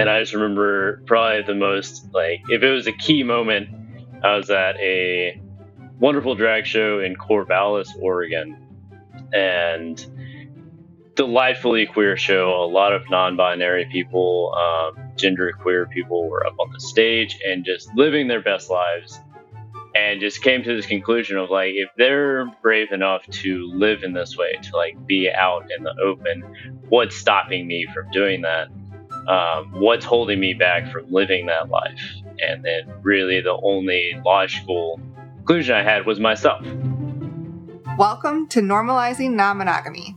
And I just remember probably the most like if it was a key moment, I was at a wonderful drag show in Corvallis, Oregon, and delightfully queer show. A lot of non-binary people, um, gender queer people were up on the stage and just living their best lives. And just came to this conclusion of like, if they're brave enough to live in this way, to like be out in the open, what's stopping me from doing that? Um, what's holding me back from living that life? And then, really, the only logical conclusion I had was myself. Welcome to Normalizing Non Monogamy,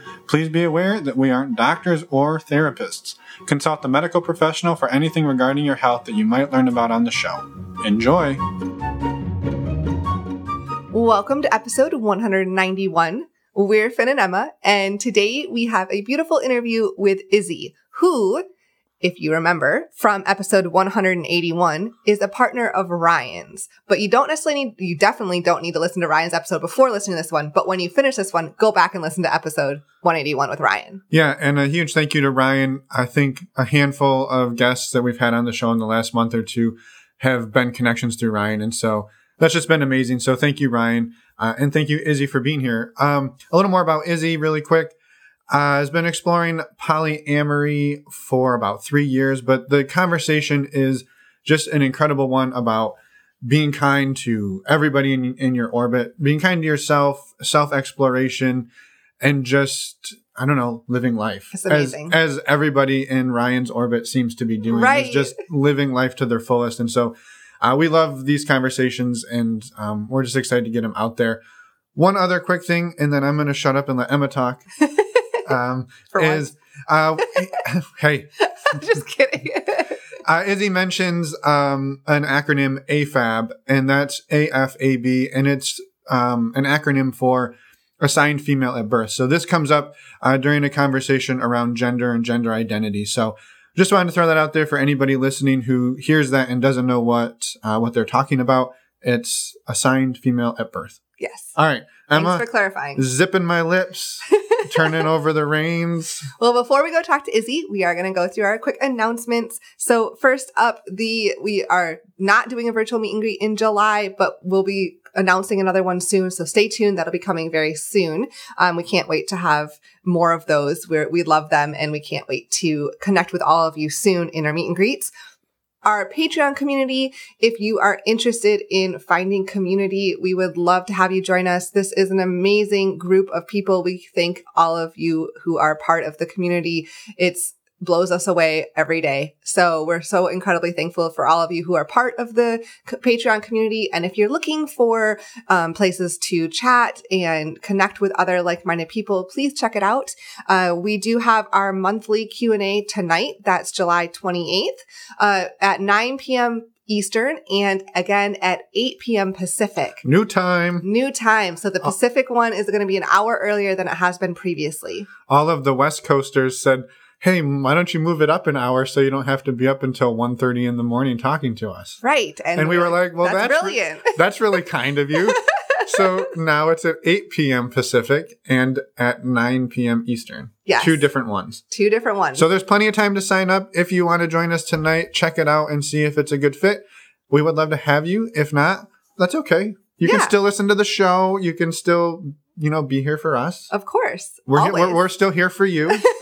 Please be aware that we aren't doctors or therapists. Consult a medical professional for anything regarding your health that you might learn about on the show. Enjoy! Welcome to episode 191. We're Finn and Emma, and today we have a beautiful interview with Izzy, who if you remember, from episode 181 is a partner of Ryan's. But you don't necessarily need, you definitely don't need to listen to Ryan's episode before listening to this one. But when you finish this one, go back and listen to episode 181 with Ryan. Yeah. And a huge thank you to Ryan. I think a handful of guests that we've had on the show in the last month or two have been connections through Ryan. And so that's just been amazing. So thank you, Ryan. Uh, and thank you, Izzy, for being here. Um, a little more about Izzy really quick uh, has been exploring polyamory for about three years, but the conversation is just an incredible one about being kind to everybody in, in your orbit, being kind to yourself, self exploration, and just I don't know, living life. It's amazing. As, as everybody in Ryan's orbit seems to be doing, right. is just living life to their fullest. And so uh, we love these conversations, and um, we're just excited to get them out there. One other quick thing, and then I'm going to shut up and let Emma talk. um, is uh, hey, just kidding. uh, Izzy mentions um, an acronym AFAB, and that's AFAB, and it's um, an acronym for assigned female at birth. So this comes up uh, during a conversation around gender and gender identity. So just wanted to throw that out there for anybody listening who hears that and doesn't know what uh, what they're talking about. It's assigned female at birth. Yes. All right, Emma. Thanks for clarifying. Zipping my lips. turning over the reins. Well, before we go talk to Izzy, we are going to go through our quick announcements. So first up, the we are not doing a virtual meet and greet in July, but we'll be announcing another one soon. So stay tuned. That'll be coming very soon. Um, we can't wait to have more of those. we we love them and we can't wait to connect with all of you soon in our meet and greets our Patreon community. If you are interested in finding community, we would love to have you join us. This is an amazing group of people. We thank all of you who are part of the community. It's blows us away every day. So we're so incredibly thankful for all of you who are part of the Patreon community. And if you're looking for um, places to chat and connect with other like-minded people, please check it out. Uh, we do have our monthly Q&A tonight. That's July 28th uh, at 9 p.m. Eastern and again at 8 p.m. Pacific. New time. New time. So the Pacific one is going to be an hour earlier than it has been previously. All of the West Coasters said, hey, why don't you move it up an hour so you don't have to be up until 1.30 in the morning talking to us? Right. And, and we were like, well, that's, that's brilliant. Re- that's really kind of you. so now it's at 8 p.m. Pacific and at 9 p.m. Eastern. Yes. Two different ones. Two different ones. So there's plenty of time to sign up. If you want to join us tonight, check it out and see if it's a good fit. We would love to have you. If not, that's okay. You yeah. can still listen to the show. You can still, you know, be here for us. Of course. We're, we're, we're still here for you.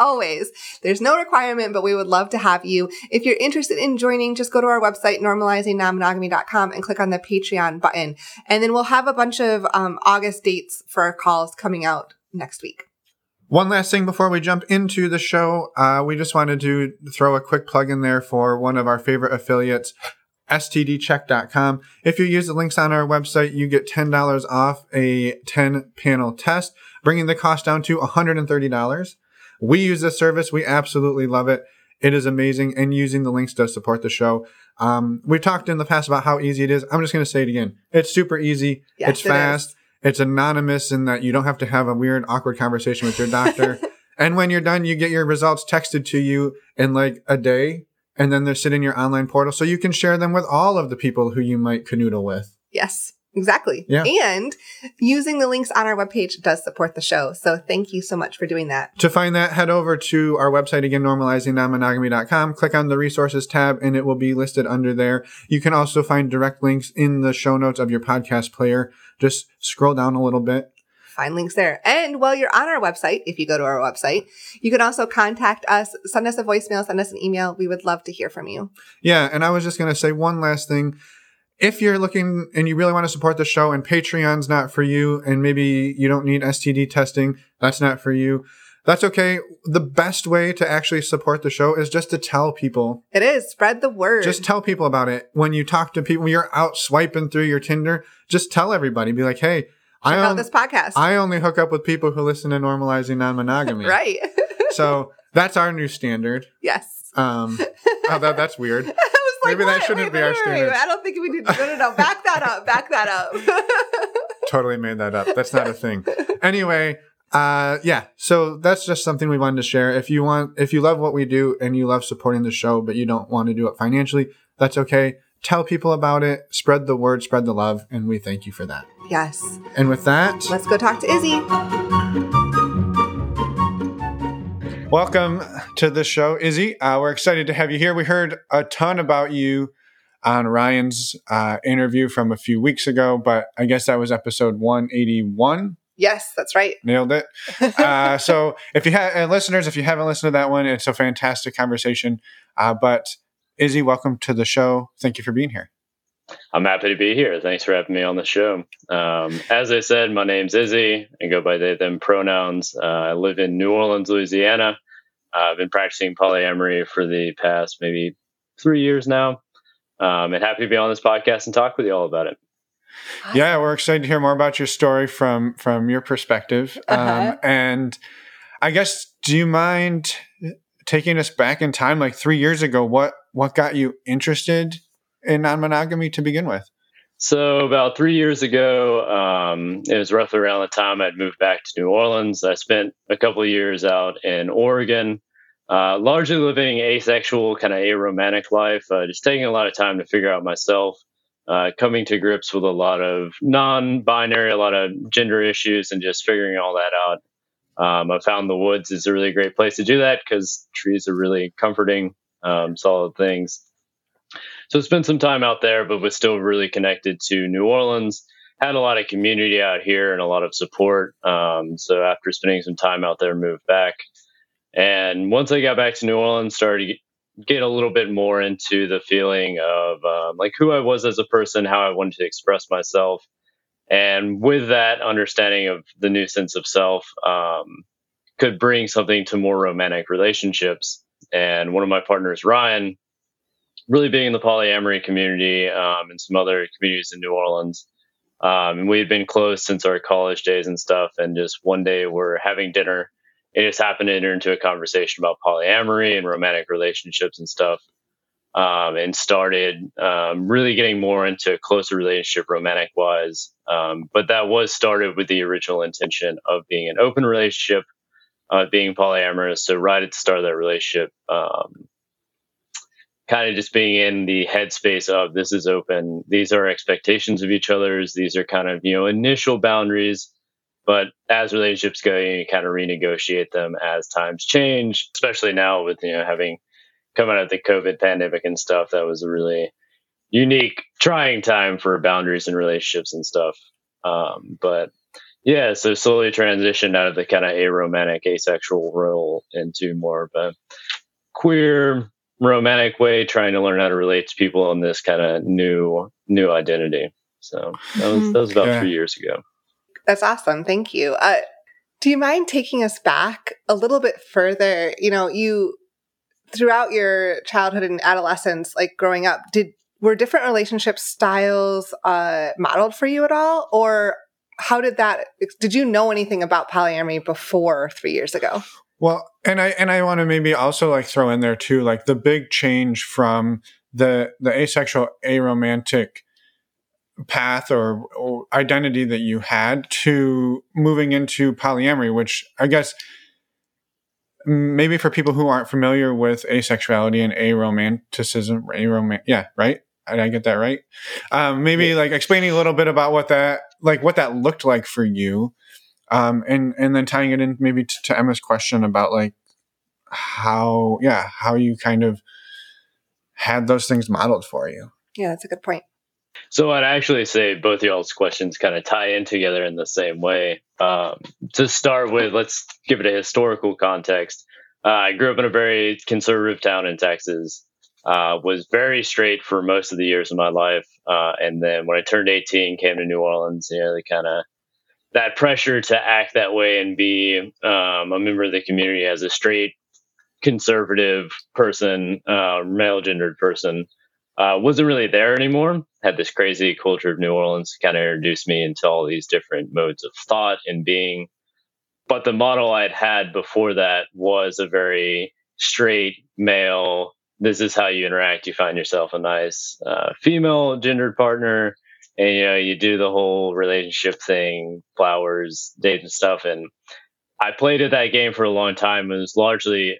always. There's no requirement, but we would love to have you. If you're interested in joining, just go to our website, normalizingnonmonogamy.com and click on the Patreon button. And then we'll have a bunch of um, August dates for our calls coming out next week. One last thing before we jump into the show, uh, we just wanted to throw a quick plug in there for one of our favorite affiliates, stdcheck.com. If you use the links on our website, you get $10 off a 10 panel test, bringing the cost down to $130. We use this service. We absolutely love it. It is amazing, and using the links does support the show. Um, we've talked in the past about how easy it is. I'm just going to say it again. It's super easy. Yes, it's fast. It's anonymous in that you don't have to have a weird, awkward conversation with your doctor. and when you're done, you get your results texted to you in like a day, and then they're sitting in your online portal so you can share them with all of the people who you might canoodle with. Yes. Exactly. Yeah. And using the links on our webpage does support the show. So thank you so much for doing that. To find that, head over to our website again, normalizingnonmonogamy.com. Click on the resources tab and it will be listed under there. You can also find direct links in the show notes of your podcast player. Just scroll down a little bit. Find links there. And while you're on our website, if you go to our website, you can also contact us, send us a voicemail, send us an email. We would love to hear from you. Yeah, and I was just going to say one last thing. If you're looking and you really want to support the show and Patreon's not for you and maybe you don't need STD testing, that's not for you. That's okay. The best way to actually support the show is just to tell people. It is. Spread the word. Just tell people about it. When you talk to people, when you're out swiping through your Tinder, just tell everybody. Be like, hey, Check I, out on- this podcast. I only hook up with people who listen to normalizing non-monogamy. right. So that's our new standard. yes. Um, oh, that, that's weird. Like, Maybe that shouldn't Wait, be wait, our wait, standard. I don't think we did. No, no, no. Back that up. Back that up. totally made that up. That's not a thing. Anyway, uh, yeah. So that's just something we wanted to share. If you want, if you love what we do and you love supporting the show, but you don't want to do it financially, that's okay. Tell people about it. Spread the word. Spread the love, and we thank you for that. yes. And with that, Let's go talk to Izzy. Welcome to the show, Izzy. Uh, we're excited to have you here. We heard a ton about you on Ryan's uh, interview from a few weeks ago, but I guess that was episode 181. Yes, that's right. Nailed it. Uh, so if you have uh, listeners, if you haven't listened to that one, it's a fantastic conversation. Uh, but Izzy, welcome to the show. Thank you for being here. I'm happy to be here. Thanks for having me on the show. Um, as I said, my name's Izzy. I go by they, them pronouns. Uh, I live in New Orleans, Louisiana. Uh, I've been practicing polyamory for the past maybe three years now. Um, and happy to be on this podcast and talk with you all about it. Yeah, we're excited to hear more about your story from from your perspective. Uh-huh. Um, and I guess, do you mind taking us back in time, like three years ago? What what got you interested in non monogamy to begin with? So about three years ago, um, it was roughly around the time I'd moved back to New Orleans. I spent a couple of years out in Oregon, uh, largely living asexual, kind of aromantic life, uh, just taking a lot of time to figure out myself, uh, coming to grips with a lot of non-binary, a lot of gender issues, and just figuring all that out. Um, I found the woods is a really great place to do that because trees are really comforting, um, solid things. So spent some time out there, but was still really connected to New Orleans. Had a lot of community out here and a lot of support. Um, so after spending some time out there, moved back. And once I got back to New Orleans, started get a little bit more into the feeling of um, like who I was as a person, how I wanted to express myself, and with that understanding of the new sense of self, um, could bring something to more romantic relationships. And one of my partners, Ryan, really being in the polyamory community um, and some other communities in New Orleans. Um, and we had been close since our college days and stuff. And just one day we're having dinner. It just happened to enter into a conversation about polyamory and romantic relationships and stuff. Um, and started um, really getting more into a closer relationship romantic wise. Um, but that was started with the original intention of being an open relationship, uh, being polyamorous. So right at the start of that relationship, um, kind of just being in the headspace of this is open. These are expectations of each other's these are kind of you know initial boundaries. But as relationships go you kind of renegotiate them as times change especially now with you know having come out of the covid pandemic and stuff that was a really unique trying time for boundaries and relationships and stuff. Um, but yeah so slowly transitioned out of the kind of aromantic asexual role into more of a queer romantic way trying to learn how to relate to people in this kind of new new identity so that was that was about Yeah. three years ago That's awesome. Thank you. Uh, do you mind taking us back a little bit further? You know, you throughout your childhood and adolescence, like growing up, did were different relationship styles uh, modeled for you at all, or how did that? Did you know anything about polyamory before three years ago? Well, and I and I want to maybe also like throw in there too, like the big change from the the asexual aromantic path or, or, identity that you had to moving into polyamory, which I guess maybe for people who aren't familiar with asexuality and aromanticism, aroman, yeah, right? Did I get that right? Um, maybe yeah. like explaining a little bit about what that, like what that looked like for you. Um, and, and then tying it in maybe to, to Emma's question about like how, yeah, how you kind of had those things modeled for you. Yeah, that's a good point. So I'd actually say both y'all's questions kind of tie in together in the same way. Um, to start with, let's give it a historical context. Uh, I grew up in a very conservative town in Texas. Uh, was very straight for most of the years of my life, uh, and then when I turned 18, came to New Orleans. You know, they kind of that pressure to act that way and be um, a member of the community as a straight conservative person, uh, male gendered person uh, wasn't really there anymore. Had this crazy culture of New Orleans kind of introduced me into all these different modes of thought and being. But the model I'd had before that was a very straight male. This is how you interact. You find yourself a nice uh, female gendered partner, and you know you do the whole relationship thing, flowers, date, and stuff. And I played at that game for a long time and was largely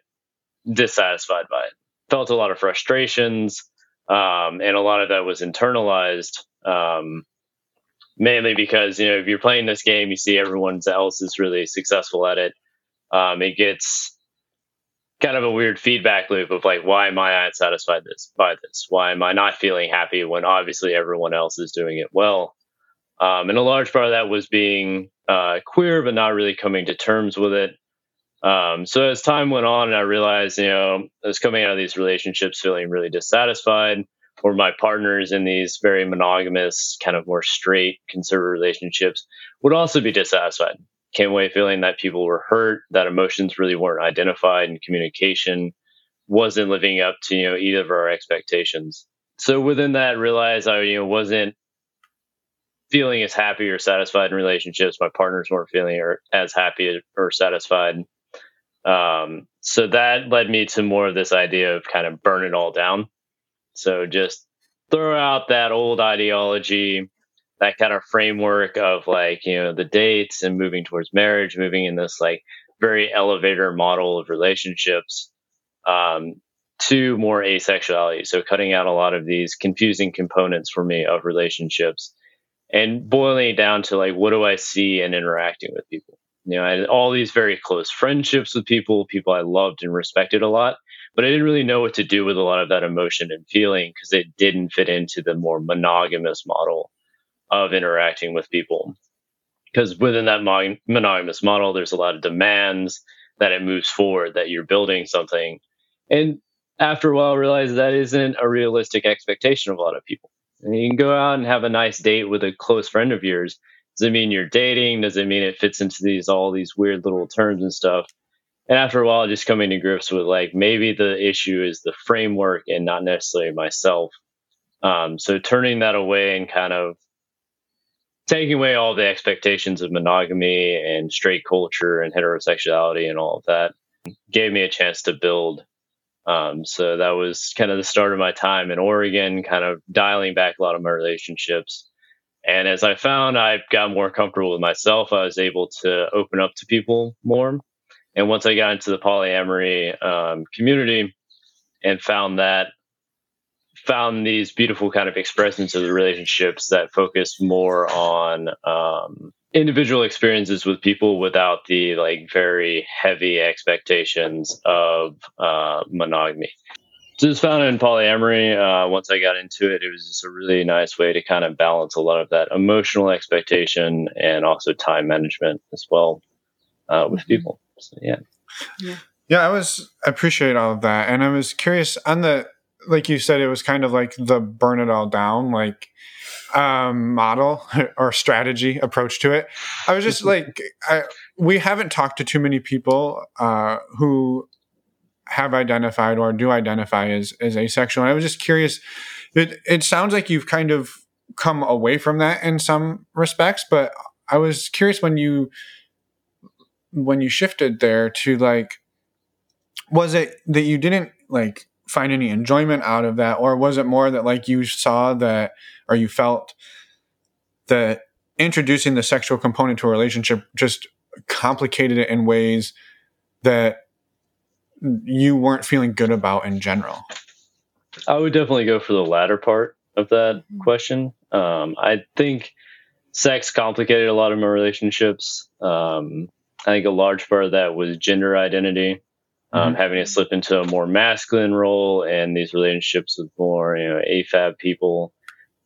dissatisfied by it. Felt a lot of frustrations um, and a lot of that was internalized, um, mainly because you know if you're playing this game, you see everyone else is really successful at it. Um, it gets kind of a weird feedback loop of like, why am I not satisfied this by this? Why am I not feeling happy when obviously everyone else is doing it well? Um, and a large part of that was being uh, queer, but not really coming to terms with it. Um, so as time went on, and I realized, you know, I was coming out of these relationships feeling really dissatisfied, or my partners in these very monogamous, kind of more straight conservative relationships would also be dissatisfied. Came away feeling that people were hurt, that emotions really weren't identified, and communication wasn't living up to you know either of our expectations. So within that, realized I you know wasn't feeling as happy or satisfied in relationships. My partners weren't feeling or, as happy or satisfied um, so that led me to more of this idea of kind of burn it all down. So just throw out that old ideology, that kind of framework of like, you know, the dates and moving towards marriage, moving in this like very elevator model of relationships um, to more asexuality. So cutting out a lot of these confusing components for me of relationships and boiling it down to like, what do I see in interacting with people? You know, I had all these very close friendships with people, people I loved and respected a lot, but I didn't really know what to do with a lot of that emotion and feeling because it didn't fit into the more monogamous model of interacting with people. Because within that mon- monogamous model, there's a lot of demands that it moves forward, that you're building something. And after a while, I realized that isn't a realistic expectation of a lot of people. And you can go out and have a nice date with a close friend of yours, does it mean you're dating? Does it mean it fits into these all these weird little terms and stuff? And after a while, just coming to grips with like maybe the issue is the framework and not necessarily myself. Um, so turning that away and kind of taking away all the expectations of monogamy and straight culture and heterosexuality and all of that gave me a chance to build. Um, so that was kind of the start of my time in Oregon, kind of dialing back a lot of my relationships and as I found I got more comfortable with myself, I was able to open up to people more. And once I got into the polyamory um, community and found that, found these beautiful kind of expressions of the relationships that focus more on um, individual experiences with people without the like very heavy expectations of uh, monogamy. So it was found in polyamory. Uh, once I got into it, it was just a really nice way to kind of balance a lot of that emotional expectation and also time management as well uh, with mm-hmm. people. So, yeah. yeah. Yeah, I was I appreciate all of that, and I was curious on the like you said, it was kind of like the burn it all down like um, model or strategy approach to it. I was just like, I, we haven't talked to too many people uh, who have identified or do identify as, as asexual. And I was just curious. It, it sounds like you've kind of come away from that in some respects, but I was curious when you when you shifted there to like was it that you didn't like find any enjoyment out of that or was it more that like you saw that or you felt that introducing the sexual component to a relationship just complicated it in ways that you weren't feeling good about in general? I would definitely go for the latter part of that mm-hmm. question. Um, I think sex complicated a lot of my relationships. Um, I think a large part of that was gender identity, um, mm-hmm. having to slip into a more masculine role and these relationships with more, you know, AFAB people.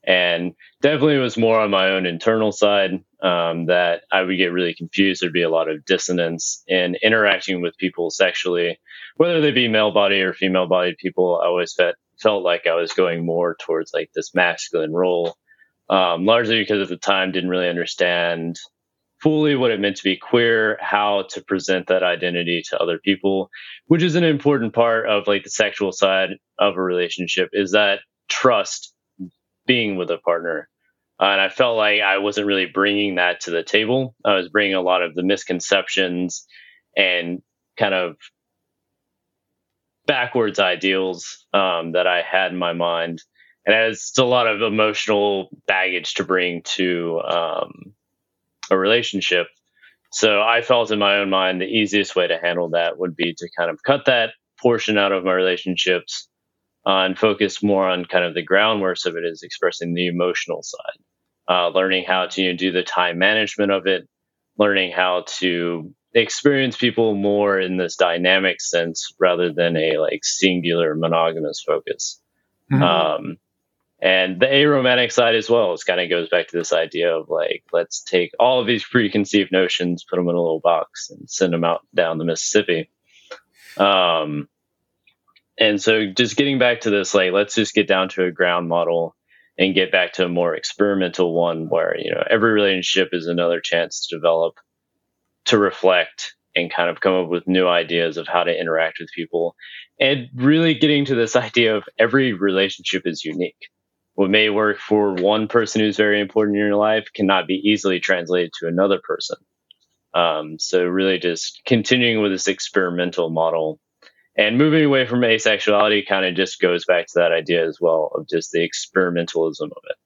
And definitely was more on my own internal side um, that I would get really confused. There'd be a lot of dissonance in interacting with people sexually, whether they be male body or female bodied people. I always felt, felt like I was going more towards like this masculine role, um, largely because at the time didn't really understand fully what it meant to be queer, how to present that identity to other people, which is an important part of like the sexual side of a relationship is that trust being with a partner. Uh, and I felt like I wasn't really bringing that to the table. I was bringing a lot of the misconceptions and kind of backwards ideals um, that I had in my mind. And it's a lot of emotional baggage to bring to um, a relationship. So I felt in my own mind the easiest way to handle that would be to kind of cut that portion out of my relationships uh, and focus more on kind of the groundwork of it is expressing the emotional side, uh, learning how to you know, do the time management of it, learning how to experience people more in this dynamic sense rather than a like singular monogamous focus. Mm-hmm. Um, and the aromantic side as well is kind of goes back to this idea of like let's take all of these preconceived notions put them in a little box and send them out down the mississippi. Um, and so just getting back to this like let's just get down to a ground model and get back to a more experimental one where you know every relationship is another chance to develop to reflect and kind of come up with new ideas of how to interact with people. And really getting to this idea of every relationship is unique what may work for one person who's very important in your life cannot be easily translated to another person. Um, so really just continuing with this experimental model and moving away from asexuality kind of just goes back to that idea as well of just the experimentalism of it.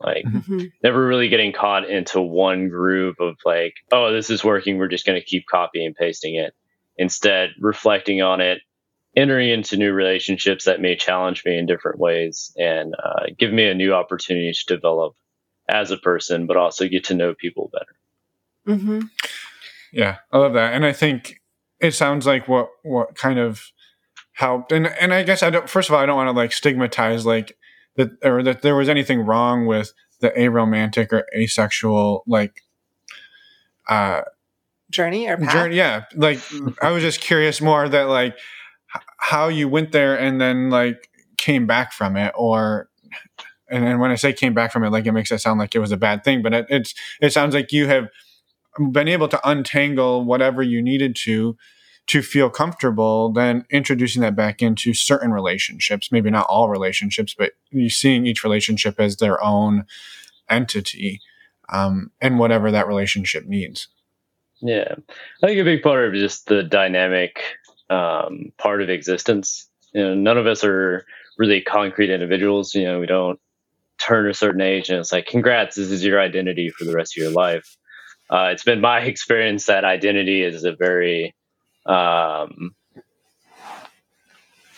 Like mm-hmm. never really getting caught into one groove of like oh this is working we're just going to keep copying and pasting it. Instead reflecting on it entering into new relationships that may challenge me in different ways and uh, give me a new opportunity to develop as a person but also get to know people better mm-hmm. yeah i love that and i think it sounds like what what kind of helped and and i guess i don't first of all i don't want to like stigmatize like that or that there was anything wrong with the aromantic or asexual like uh journey or path? journey yeah like i was just curious more that like how you went there and then like came back from it or and, and when i say came back from it like it makes it sound like it was a bad thing but it, it's it sounds like you have been able to untangle whatever you needed to to feel comfortable then introducing that back into certain relationships maybe not all relationships but you seeing each relationship as their own entity um, and whatever that relationship needs. Yeah. I think a big part of just the dynamic um, part of existence you know none of us are really concrete individuals you know we don't turn a certain age and it's like congrats this is your identity for the rest of your life uh, it's been my experience that identity is a very um,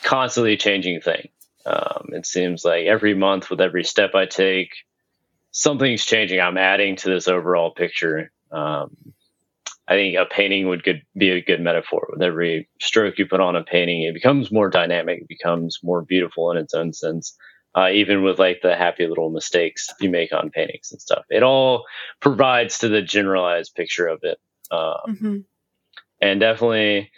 constantly changing thing. Um, it seems like every month, with every step I take, something's changing. I'm adding to this overall picture. Um, I think a painting would good, be a good metaphor. With every stroke you put on a painting, it becomes more dynamic, it becomes more beautiful in its own sense uh, even with like the happy little mistakes you make on paintings and stuff. It all provides to the generalized picture of it. Um, mm-hmm. And definitely,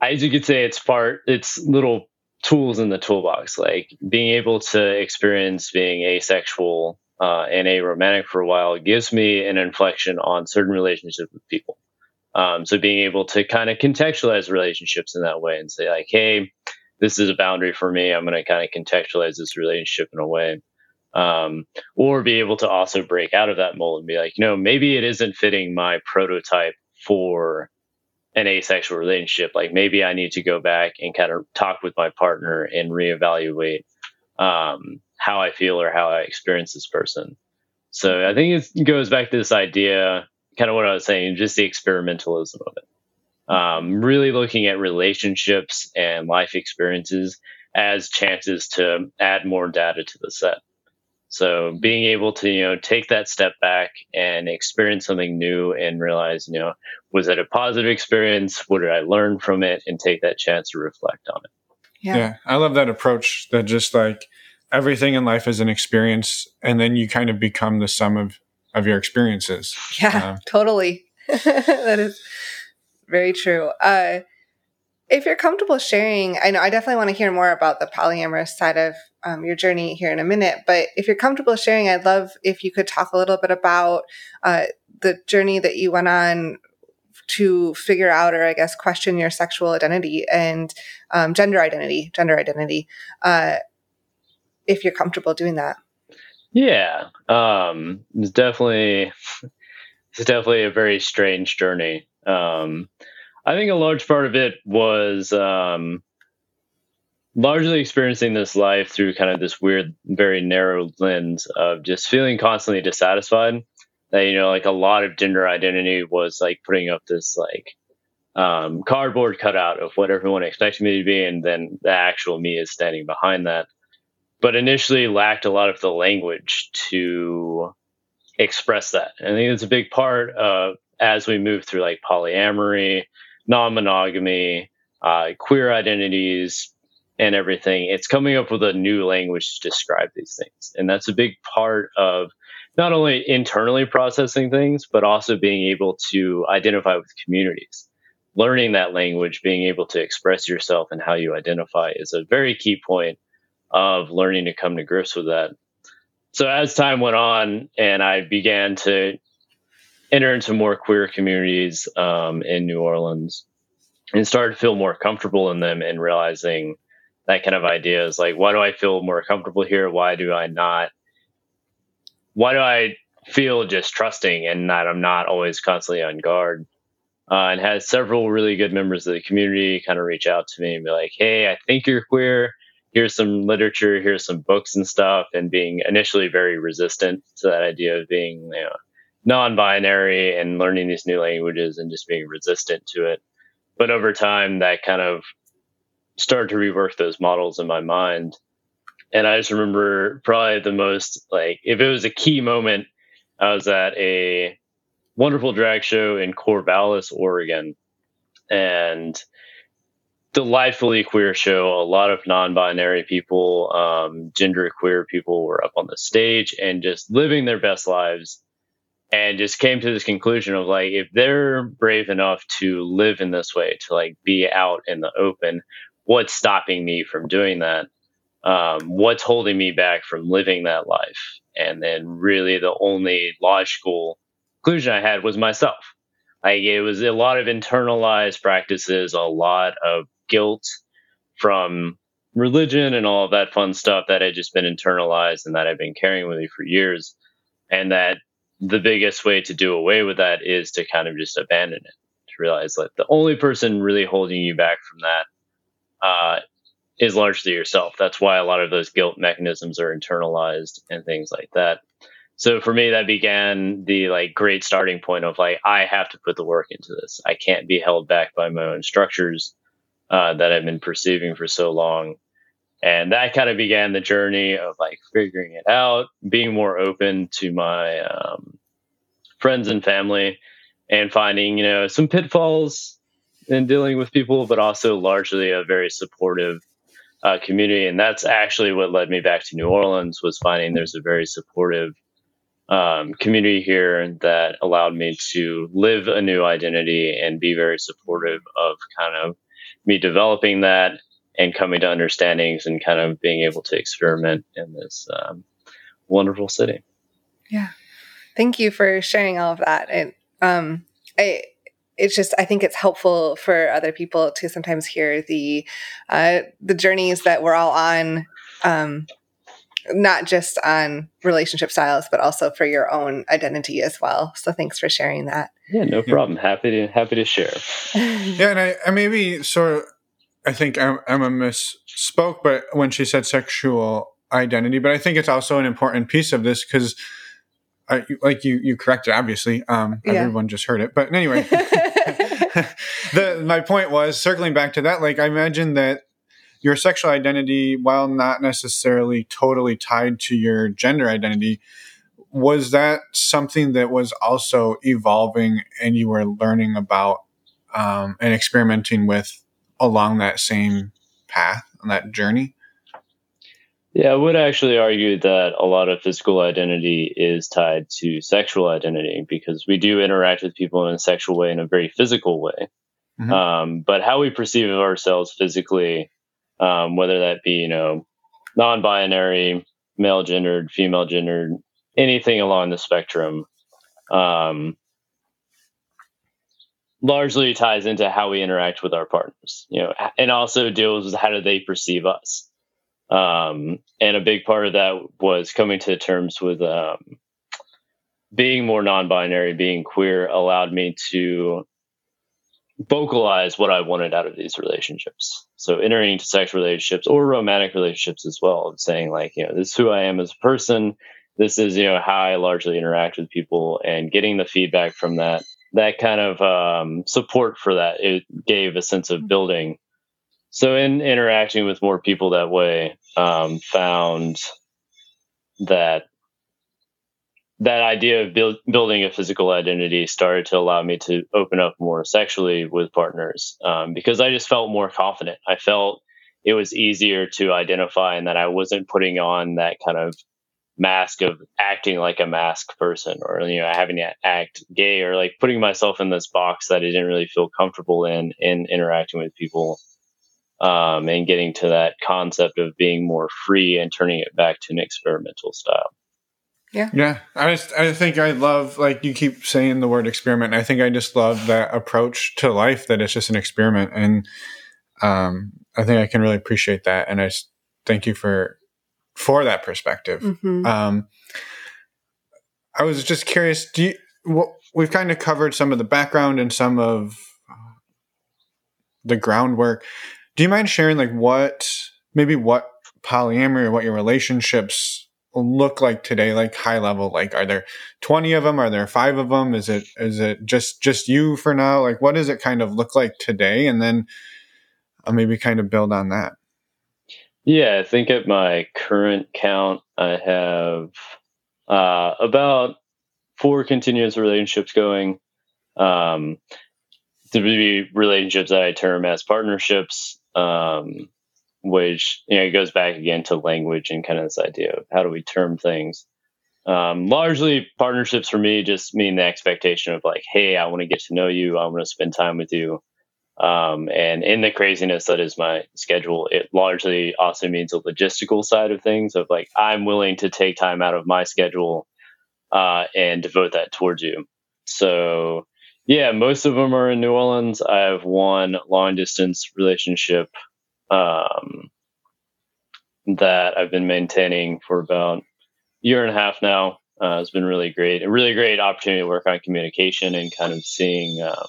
as you could say, it's part, it's little tools in the toolbox, like being able to experience being asexual uh, and aromantic for a while gives me an inflection on certain relationships with people. Um, so being able to kind of contextualize relationships in that way and say like, hey, this is a boundary for me. I'm going to kind of contextualize this relationship in a way. Um, or be able to also break out of that mold and be like, you know, maybe it isn't fitting my prototype for an asexual relationship. Like maybe I need to go back and kind of talk with my partner and reevaluate um, how I feel or how I experience this person. So I think it goes back to this idea, kind of what I was saying, just the experimentalism of it. Um, really looking at relationships and life experiences as chances to add more data to the set. So being able to, you know, take that step back and experience something new and realize, you know, was it a positive experience? What did I learn from it? And take that chance to reflect on it. Yeah. yeah. I love that approach that just like everything in life is an experience and then you kind of become the sum of, of your experiences. Yeah, uh, totally. that is very true. Uh, if you're comfortable sharing, I know I definitely want to hear more about the polyamorous side of um, your journey here in a minute. But if you're comfortable sharing, I'd love if you could talk a little bit about uh, the journey that you went on to figure out, or I guess, question your sexual identity and um, gender identity, gender identity. Uh, if you're comfortable doing that. Yeah, um, it's definitely it's definitely a very strange journey. Um, I think a large part of it was um, largely experiencing this life through kind of this weird, very narrow lens of just feeling constantly dissatisfied. That you know, like a lot of gender identity was like putting up this like um, cardboard cutout of what everyone expected me to be, and then the actual me is standing behind that. But initially lacked a lot of the language to express that. And I think it's a big part of as we move through like polyamory non monogamy, uh, queer identities, and everything. It's coming up with a new language to describe these things. And that's a big part of not only internally processing things, but also being able to identify with communities. Learning that language, being able to express yourself and how you identify is a very key point of learning to come to grips with that. So as time went on and I began to enter into more queer communities um, in New Orleans and started to feel more comfortable in them and realizing that kind of idea is like, why do I feel more comfortable here? Why do I not? Why do I feel just trusting and that I'm not always constantly on guard? Uh, and had several really good members of the community kind of reach out to me and be like, hey, I think you're queer. Here's some literature, here's some books and stuff, and being initially very resistant to that idea of being you know, non-binary and learning these new languages and just being resistant to it. But over time, that kind of started to rework those models in my mind. And I just remember probably the most like if it was a key moment, I was at a wonderful drag show in Corvallis, Oregon, and delightfully queer show. A lot of non-binary people, um, gender queer people were up on the stage and just living their best lives and just came to this conclusion of like if they're brave enough to live in this way to like be out in the open what's stopping me from doing that? Um, what's holding me back from living that life? And then really the only logical conclusion i had was myself. Like it was a lot of internalized practices a lot of guilt from religion and all of that fun stuff that had just been internalized and that i've been carrying with me for years. And that the biggest way to do away with that is to kind of just abandon it to realize that the only person really holding you back from that uh, is largely yourself. That's why a lot of those guilt mechanisms are internalized and things like that. So for me that began the like great starting point of like i have to put the work into this. I can't be held back by my own structures uh, that i've been perceiving for so long. And that kind of began the journey of like figuring it out being more open to my um, friends and family and finding you know some pitfalls in dealing with people but also largely a very supportive uh, community. And that's actually what led me back to new orleans was finding there's a very supportive um, community here that allowed me to live a new identity and be very supportive of kind of me developing that and coming to understandings and kind of being able to experiment in this um, wonderful city. Yeah. Thank you for sharing all of that. And um, I, it's just I think it's helpful for other people to sometimes hear the uh, the journeys that we're all on, um, not just on relationship styles, but also for your own identity as well. So thanks for sharing that. Yeah, no problem. Yeah. Happy to happy to share. yeah, and I, I maybe sort of I think Emma misspoke, but when she said sexual identity, but I think it's also an important piece of this because I, like you you corrected obviously. Um, Yeah. everyone just heard it, but anyway, the my point was circling back to that. Like I imagine that your sexual identity, while not necessarily totally tied to your gender identity, was that something that was also evolving and you were learning about um, and experimenting with along that same path on that journey? Yeah, I would actually argue that a lot of physical identity is tied to sexual identity because we do interact with people in a sexual way in a very physical way. Mhm. Um, but how we perceive ourselves physically, um, whether that be, you know, non binary, male gendered, female gendered, anything along the spectrum, um, largely ties into how we interact with our partners, you know, and also deals with how do they perceive us. Um, and a big part of that was coming to terms with um, being more non-binary, being queer, allowed me to vocalize what I wanted out of these relationships. So entering into sexual relationships or romantic relationships as well, and saying like, you know, this is who I am as a person. This is, you know, how I largely interact with people and getting the feedback from that, that kind of um, support for that, it gave a sense of building. So in interacting with more people that way, um, found that that idea of build, building a physical identity started to allow me to open up more sexually with partners um, because I just felt more confident. I felt it was easier to identify and that I wasn't putting on that kind of mask of acting like a mask person or you know having to act gay or like putting myself in this box that I didn't really feel comfortable in in interacting with people um, and getting to that concept of being more free and turning it back to an experimental style. Yeah, Yeah. I just I think I love like you keep saying the word experiment. I think I just love that approach to life that it's just an experiment, and um, I think I can really appreciate that. And I just thank you for for that perspective. Mhm. Um, I was just curious. Do you? What, we've kind of covered some of the background and some of the groundwork. Do you mind sharing like what maybe what polyamory or what your relationships look like today like high level like are there 20 of them are there 5 of them is it is it just just you for now? Like what does it kind of look like today? And then I'll maybe kind of build on that. Yeah, I think at my current count, I have uh, about four continuous relationships going. Um, to be relationships that I term as partnerships, um, which you know it goes back again to language and kind of this idea of how do we term things. Um, largely, partnerships for me just mean the expectation of like, hey, I want to get to know you, I want to spend time with you. Um, and in the craziness that is my schedule, it largely also means a logistical side of things of like, I'm willing to take time out of my schedule uh, and devote that towards you. So, yeah, most of them are in New Orleans. I have one long distance relationship um, that I've been maintaining for about a year and a half now. Uh, it's been really great. A really great opportunity to work on communication and kind of seeing um,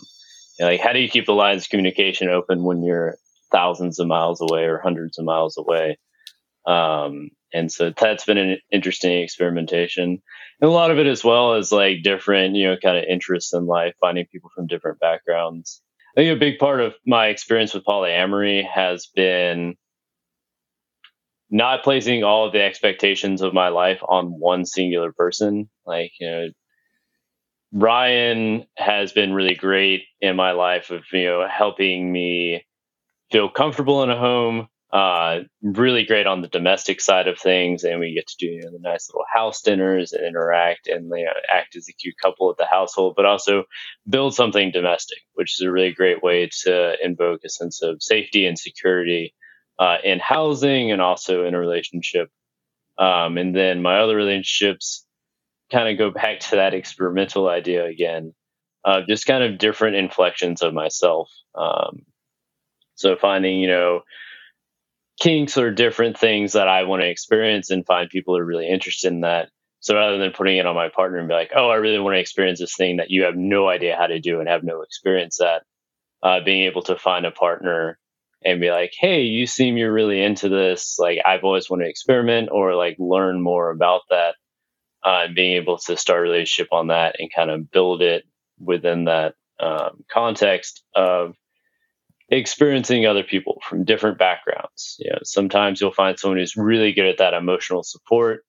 you know, like how do you keep the lines of communication open when you're thousands of miles away or hundreds of miles away um, and so that's been an interesting experimentation and a lot of it as well is like different you know kind of interests in life finding people from different backgrounds i think a big part of my experience with polyamory has been not placing all of the expectations of my life on one singular person like you know Ryan has been really great in my life of you know helping me feel comfortable in a home. Uh, really great on the domestic side of things, and we get to do you know, the nice little house dinners and interact and you know, act as a cute couple at the household, but also build something domestic, which is a really great way to invoke a sense of safety and security uh, in housing and also in a relationship. Um, and then my other relationships kind of go back to that experimental idea again, uh, just kind of different inflections of myself. Um, so finding, you know, kinks or different things that I want to experience and find people are really interested in that. So rather than putting it on my partner and be like, oh, I really want to experience this thing that you have no idea how to do and have no experience at, uh, being able to find a partner and be like, hey, you seem you're really into this. Like, I've always wanted to experiment or like learn more about that uh, and being able to start a relationship on that and kind of build it within that um, context of experiencing other people from different backgrounds. You know, sometimes you'll find someone who's really good at that emotional support,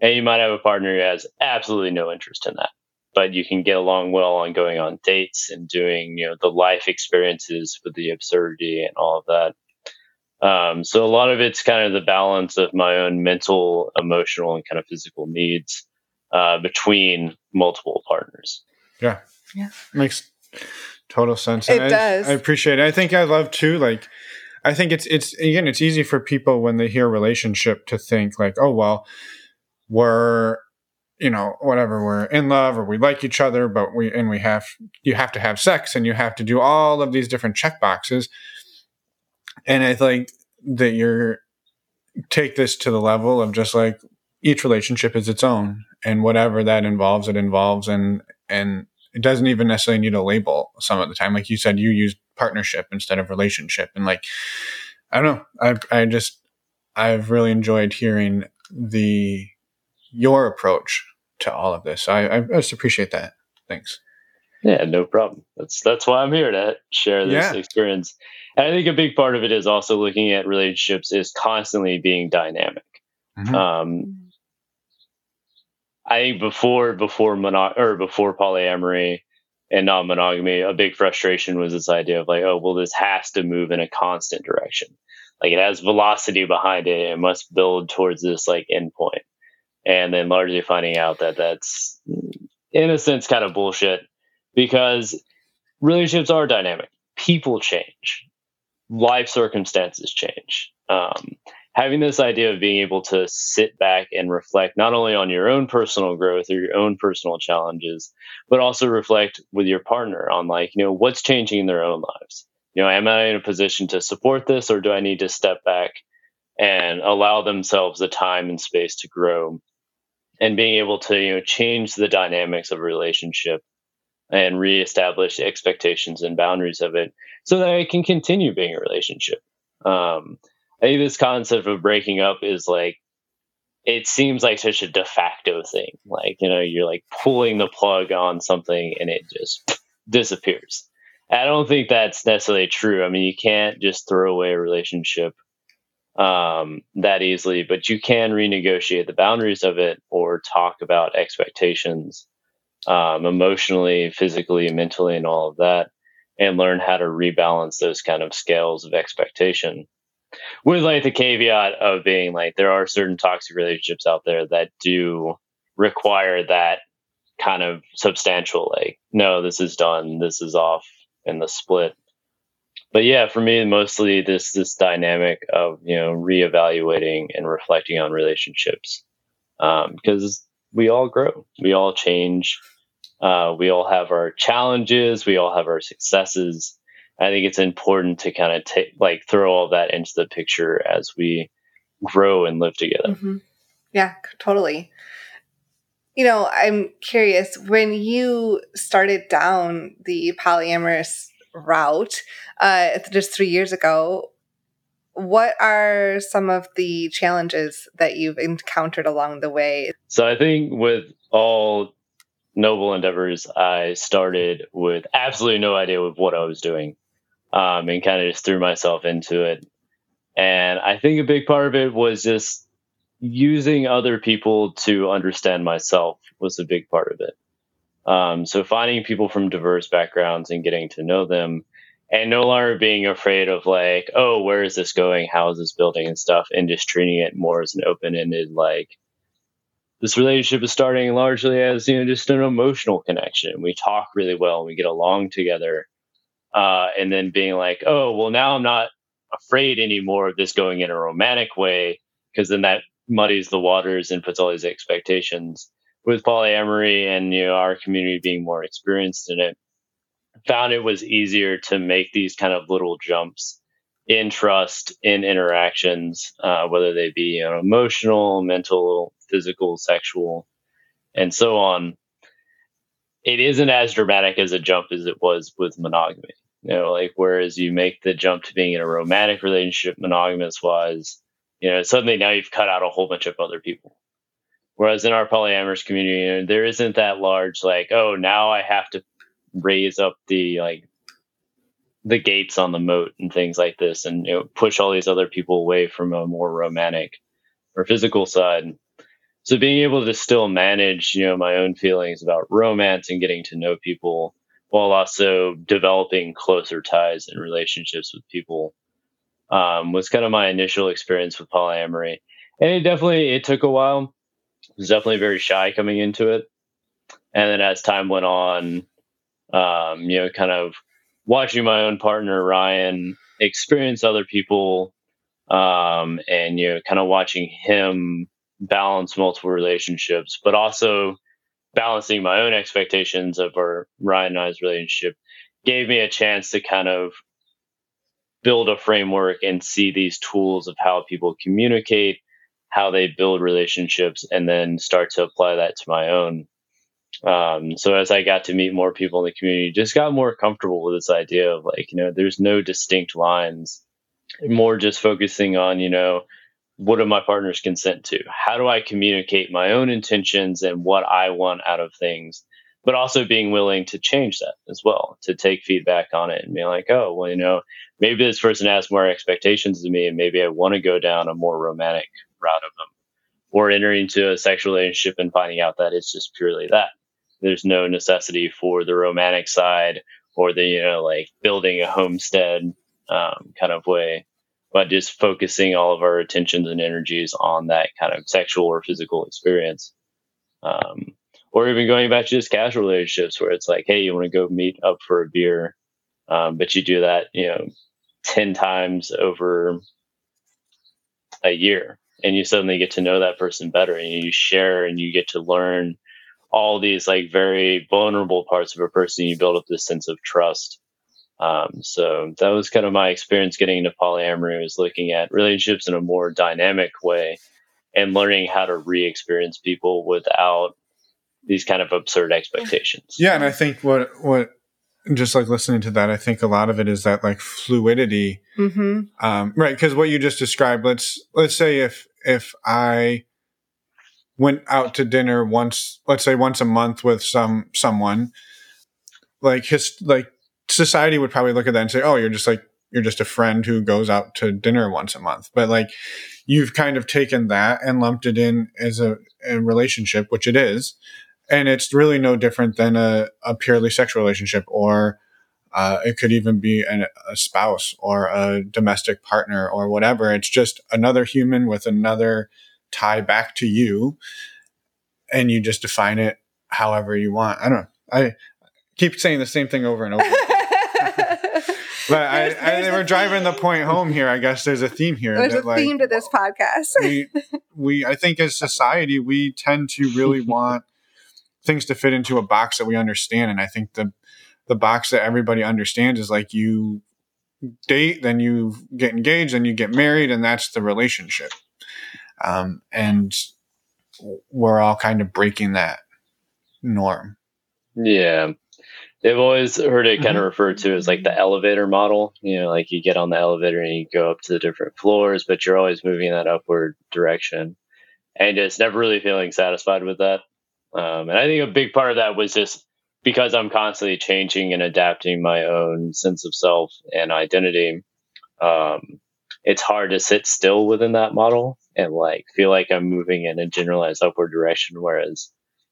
and you might have a partner who has absolutely no interest in that. But you can get along well on going on dates and doing, you know, the life experiences with the absurdity and all of that. Um, so a lot of it's kind of the balance of my own mental, emotional, and kind of physical needs uh, between multiple partners. Yeah, yeah, makes total sense. It I, does. I appreciate it. I think I love too. Like, I think it's it's again, it's easy for people when they hear relationship to think like, oh well, we're you know whatever we're in love or we like each other, but we and we have you have to have sex and you have to do all of these different check boxes and I think that you're take this to the level of just like each relationship is its own and whatever that involves it involves and and it doesn't even necessarily need a label some of the time. Like you said you use partnership instead of relationship. And like i don't know. I i just i've really enjoyed hearing the your approach to all of this. I i just appreciate that. Thanks. Yeah no problem. That's that's why i'm here to share this yeah. experience. And I think a big part of it is also looking at relationships is constantly being dynamic. Mm-hmm. Um, I think before before mono- or before polyamory and non-monogamy, a big frustration was this idea of like, oh, well, this has to move in a constant direction. Like it has velocity behind it. It must build towards this like endpoint. And then largely finding out that that's in a sense kind of bullshit because relationships are dynamic. People change life circumstances change. Um, having this idea of being able to sit back and reflect not only on your own personal growth or your own personal challenges, but also reflect with your partner on like, you know, what's changing in their own lives. You know, am I in a position to support this or do I need to step back and allow themselves the time and space to grow and being able to, you know, change the dynamics of a relationship and reestablish expectations and boundaries of it so that it can continue being a relationship. Um, I think this concept of breaking up is like, it seems like such a de facto thing. Like, you know, you're like pulling the plug on something and it just disappears. I don't think that's necessarily true. I mean, you can't just throw away a relationship um, that easily, but you can renegotiate the boundaries of it or talk about expectations um, emotionally, physically, mentally, and all of that, and learn how to rebalance those kind of scales of expectation. With like the caveat of being like, there are certain toxic relationships out there that do require that kind of substantial, like, no, this is done, this is off, in the split. But yeah, for me, mostly this this dynamic of you know reevaluating and reflecting on relationships because um, we all grow, we all change, uh, we all have our challenges, we all have our successes. I think it's important to kind of take like throw all that into the picture as we grow and live together. Mm-hmm. Yeah, totally. You know, I'm curious when you started down the polyamorous route uh, just three years ago. What are some of the challenges that you've encountered along the way? So I think with all noble endeavors, I started with absolutely no idea of what I was doing, um, and kind of just threw myself into it. And I think a big part of it was just using other people to understand myself was a big part of it. Um, so finding people from diverse backgrounds and getting to know them, and no longer being afraid of like, oh, where is this going? How is this building and stuff, and just treating it more as an open-ended like this relationship is starting largely as you know just an emotional connection. We talk really well, we get along together, uh, and then being like, oh well, now I'm not afraid anymore of this going in a romantic way because then that muddies the waters and puts all these expectations. With polyamory and you know our community being more experienced in it, found it was easier to make these kind of little jumps in trust in interactions, uh, whether they be you know, emotional, mental, physical, sexual, and so on, it isn't as dramatic as a jump as it was with monogamy. You know, like whereas you make the jump to being in a romantic relationship, monogamous wise, you know, suddenly now you've cut out a whole bunch of other people. Whereas in our polyamorous community, you know, there isn't that large like, oh, now I have to raise up the like the gates on the moat and things like this, and you know, push all these other people away from a more romantic or physical side. So being able to still manage, you know, my own feelings about romance and getting to know people while also developing closer ties and relationships with people um, was kind of my initial experience with polyamory. And it definitely it took a while. I was definitely very shy coming into it. And then as time went on, um, you know, kind of watching my own partner Ryan experience other people, um, and you know, kind of watching him balance multiple relationships, but also balancing my own expectations of our Ryan and I's relationship gave me a chance to kind of build a framework and see these tools of how people communicate, how they build relationships, and then start to apply that to my own. Um, so as I got to meet more people in the community, just got more comfortable with this idea of like, you know, there's no distinct lines, more just focusing on, you know, what do my partners consent to? How do I communicate my own intentions and what I want out of things? But also being willing to change that as well, to take feedback on it and be like, oh, well, you know, maybe this person has more expectations of me and maybe I want to go down a more romantic route of them. Or entering into a sexual relationship and finding out that it's just purely that. There's no necessity for the romantic side or the, you know, like building a homestead um, kind of way but just focusing all of our attentions and energies on that kind of sexual or physical experience. Um, or even going back to just casual relationships where it's like, hey, you want to go meet up for a beer, um, but you do that, you know, 10 times over a year and you suddenly get to know that person better and you share and you get to learn all these like very vulnerable parts of a person. You build up this sense of trust um, so that was kind of my experience getting into polyamory was looking at relationships in a more dynamic way and learning how to re-experience people without these kind of absurd expectations. Yeah, and I think what what just like listening to that, I think a lot of it is that like fluidity, mm-hmm. um, right? Because what you just described. Let's let's say if if I went out to dinner once, let's say once a month with some someone, like his like society would probably look at that and say, "Oh, you're just like you're just a friend who goes out to dinner once a month." But like you've kind of taken that and lumped it in as a, a relationship, which it is, and it's really no different than a, a purely sexual relationship, or uh, it could even be an, a spouse or a domestic partner or whatever. It's just another human with another tie back to you, and you just define it however you want. I don't know. I keep saying the same thing over and over. But I, I, they were driving the point home here. I guess there's a theme here. There's that, a like, theme to this podcast. we, we, I think as society, we tend to really want things to fit into a box that we understand. And I think the, the box that everybody understands is like you date, then you get engaged, then you get married, and that's the relationship. Um, and we're all kind of breaking that norm. Yeah. They've always heard it kind of mm-hmm. referred to as like the elevator model. You know, like you get on the elevator and you go up to the different floors, but you're always moving in that upward direction. And just never really feeling satisfied with that. Um, and I think a big part of that was just because I'm constantly changing and adapting my own sense of self and identity. Um, it's hard to sit still within that model and like feel like I'm moving in a generalized upward direction. Whereas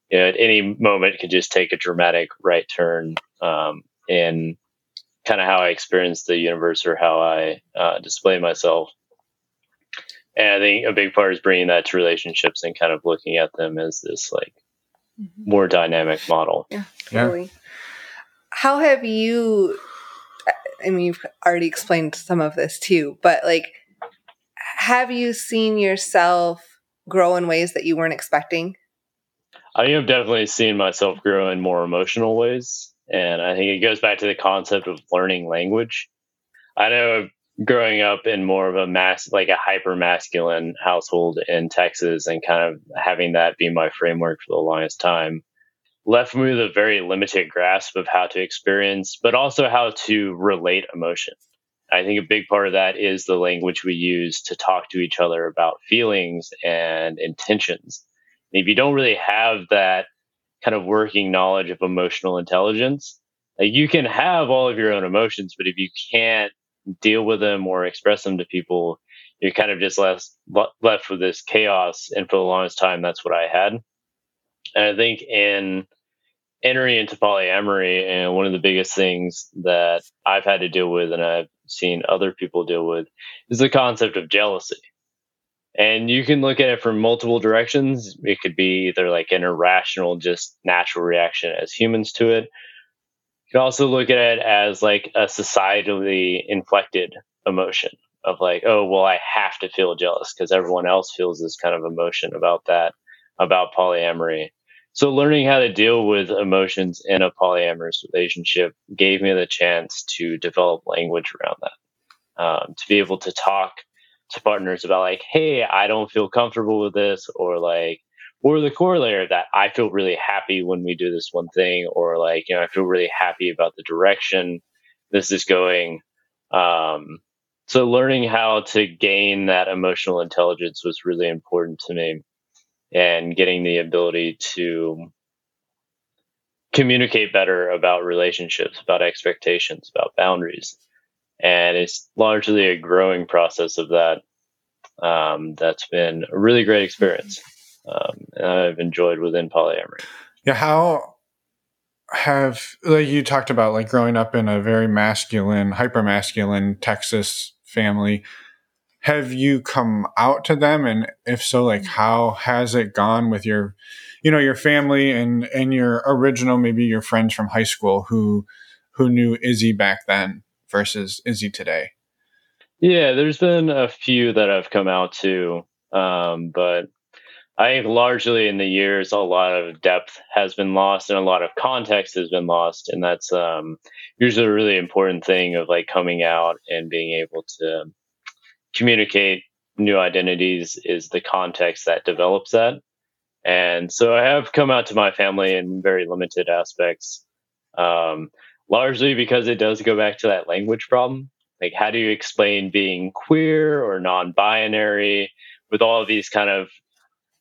you know, at any moment could just take a dramatic right turn um, in kind of how I experience the universe or how I uh, display myself. And I think a big part is bringing that to relationships and kind of looking at them as this like mm-hmm. more dynamic model. Yeah, totally. Yeah. How have you? I mean, you've already explained some of this too, but like, have you seen yourself grow in ways that you weren't expecting? I have definitely seen myself grow in more emotional ways. And I think it goes back to the concept of learning language. I know growing up in more of a mass, like a hyper masculine household in Texas and kind of having that be my framework for the longest time left me with a very limited grasp of how to experience, but also how to relate emotion. I think a big part of that is the language we use to talk to each other about feelings and intentions if you don't really have that kind of working knowledge of emotional intelligence, like you can have all of your own emotions, but if you can't deal with them or express them to people, you're kind of just left left with this chaos. And for the longest time, that's what I had. And I think in entering into polyamory, and one of the biggest things that I've had to deal with, and I've seen other people deal with, is the concept of jealousy. And you can look at it from multiple directions. It could be either like an irrational, just natural reaction as humans to it. You can also look at it as like a societally inflected emotion of like, oh, well, I have to feel jealous because everyone else feels this kind of emotion about that, about polyamory. So learning how to deal with emotions in a polyamorous relationship gave me the chance to develop language around that, um, to be able to talk to partners about like, hey, I don't feel comfortable with this, or like, or the corollary of that, I feel really happy when we do this one thing, or like, you know, I feel really happy about the direction this is going. Um, so learning how to gain that emotional intelligence was really important to me and getting the ability to communicate better about relationships, about expectations, about boundaries. And it's largely a growing process of that. Um, that's been a really great experience. Um, and I've enjoyed within polyamory. Yeah. How have, like you talked about, like growing up in a very masculine, hyper masculine Texas family have you come out to them and if so like how has it gone with your you know your family and and your original maybe your friends from high school who who knew izzy back then versus izzy today yeah there's been a few that i've come out to um, but i think largely in the years a lot of depth has been lost and a lot of context has been lost and that's um, usually a really important thing of like coming out and being able to communicate new identities is the context that develops that. And so I have come out to my family in very limited aspects, um, largely because it does go back to that language problem. Like, how do you explain being queer or non binary with all of these kind of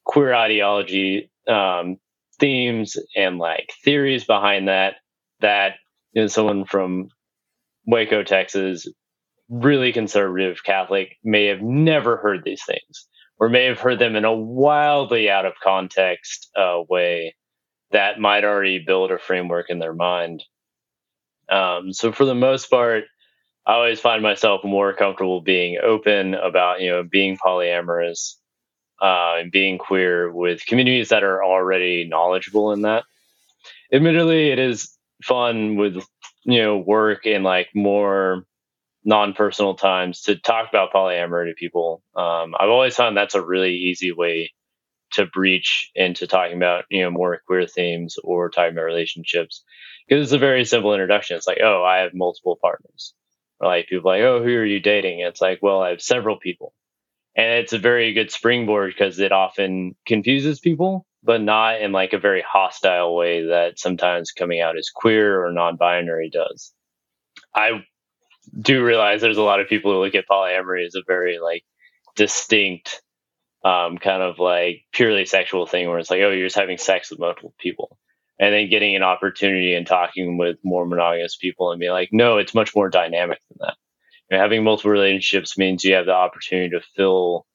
queer ideology um, themes and like theories behind that? That you know, someone from Waco, Texas, really conservative Catholic may have never heard these things or may have heard them in a wildly out of context uh, way that might already build a framework in their mind. Um, so for the most part, I always find myself more comfortable being open about you know being polyamorous uh, and being queer with communities that are already knowledgeable in that. Admittedly, it is fun with you know work and like more non-personal times to talk about polyamory to people. Um, I've always found that's a really easy way to breach into talking about you know more queer themes or talking about relationships because it's a very simple introduction. It's like, oh, I have multiple partners, or like people like, oh, who are you dating? It's like, well, I have several people, and it's a very good springboard because it often confuses people, but not in like a very hostile way that sometimes coming out as queer or non-binary does. I do realize there's a lot of people who look at polyamory as a very like distinct um, kind of like purely sexual thing where it's like, oh, you're just having sex with multiple people. And then getting an opportunity and talking with more monogamous people and be like, no, it's much more dynamic than that. You know, having multiple relationships means you have the opportunity to fill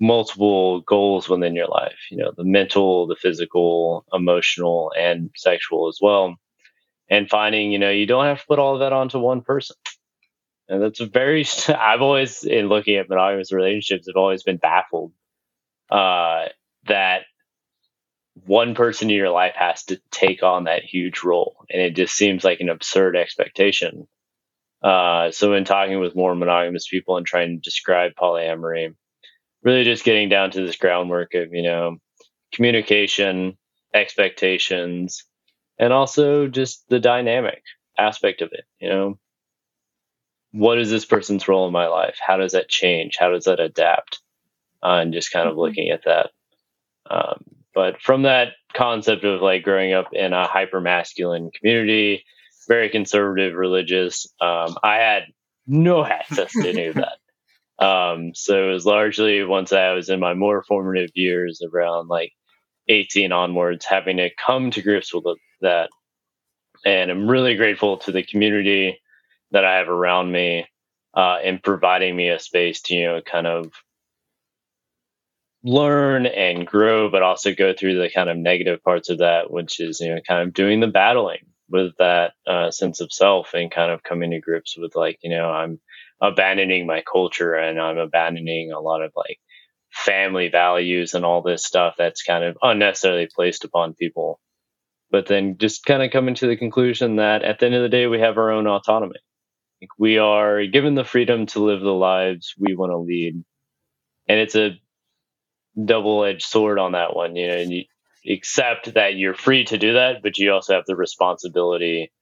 multiple goals within your life, you know, the mental, the physical, emotional, and sexual as well. And finding, you know, you don't have to put all of that onto one person. And that's a very, I've always, in looking at monogamous relationships, I've always been baffled uh, that one person in your life has to take on that huge role. And it just seems like an absurd expectation. Uh, so, in talking with more monogamous people and trying to describe polyamory, really just getting down to this groundwork of, you know, communication, expectations, and also just the dynamic aspect of it. You know, what is this person's role in my life? How does that change? How does that adapt? Uh, and just kind of mm-hmm. looking at that. Um, but from that concept of like growing up in a hyper masculine community, very conservative, religious, um, I had no access to any of that. Um, so it was largely once I was in my more formative years around like 18 onwards, having to come to grips with that. And I'm really grateful to the community that I have around me uh, and providing me a space to, you know, kind of learn and grow, but also go through the kind of negative parts of that, which is, you know, kind of doing the battling with that uh, sense of self and kind of coming to grips with like, you know, I'm abandoning my culture and I'm abandoning a lot of like family values and all this stuff that's kind of unnecessarily placed upon people. But then just kind of coming to the conclusion that at the end of the day, we have our own autonomy. Like we are given the freedom to live the lives we want to lead. And it's a double edged sword on that one. You know, you accept that you're free to do that, but you also have the responsibility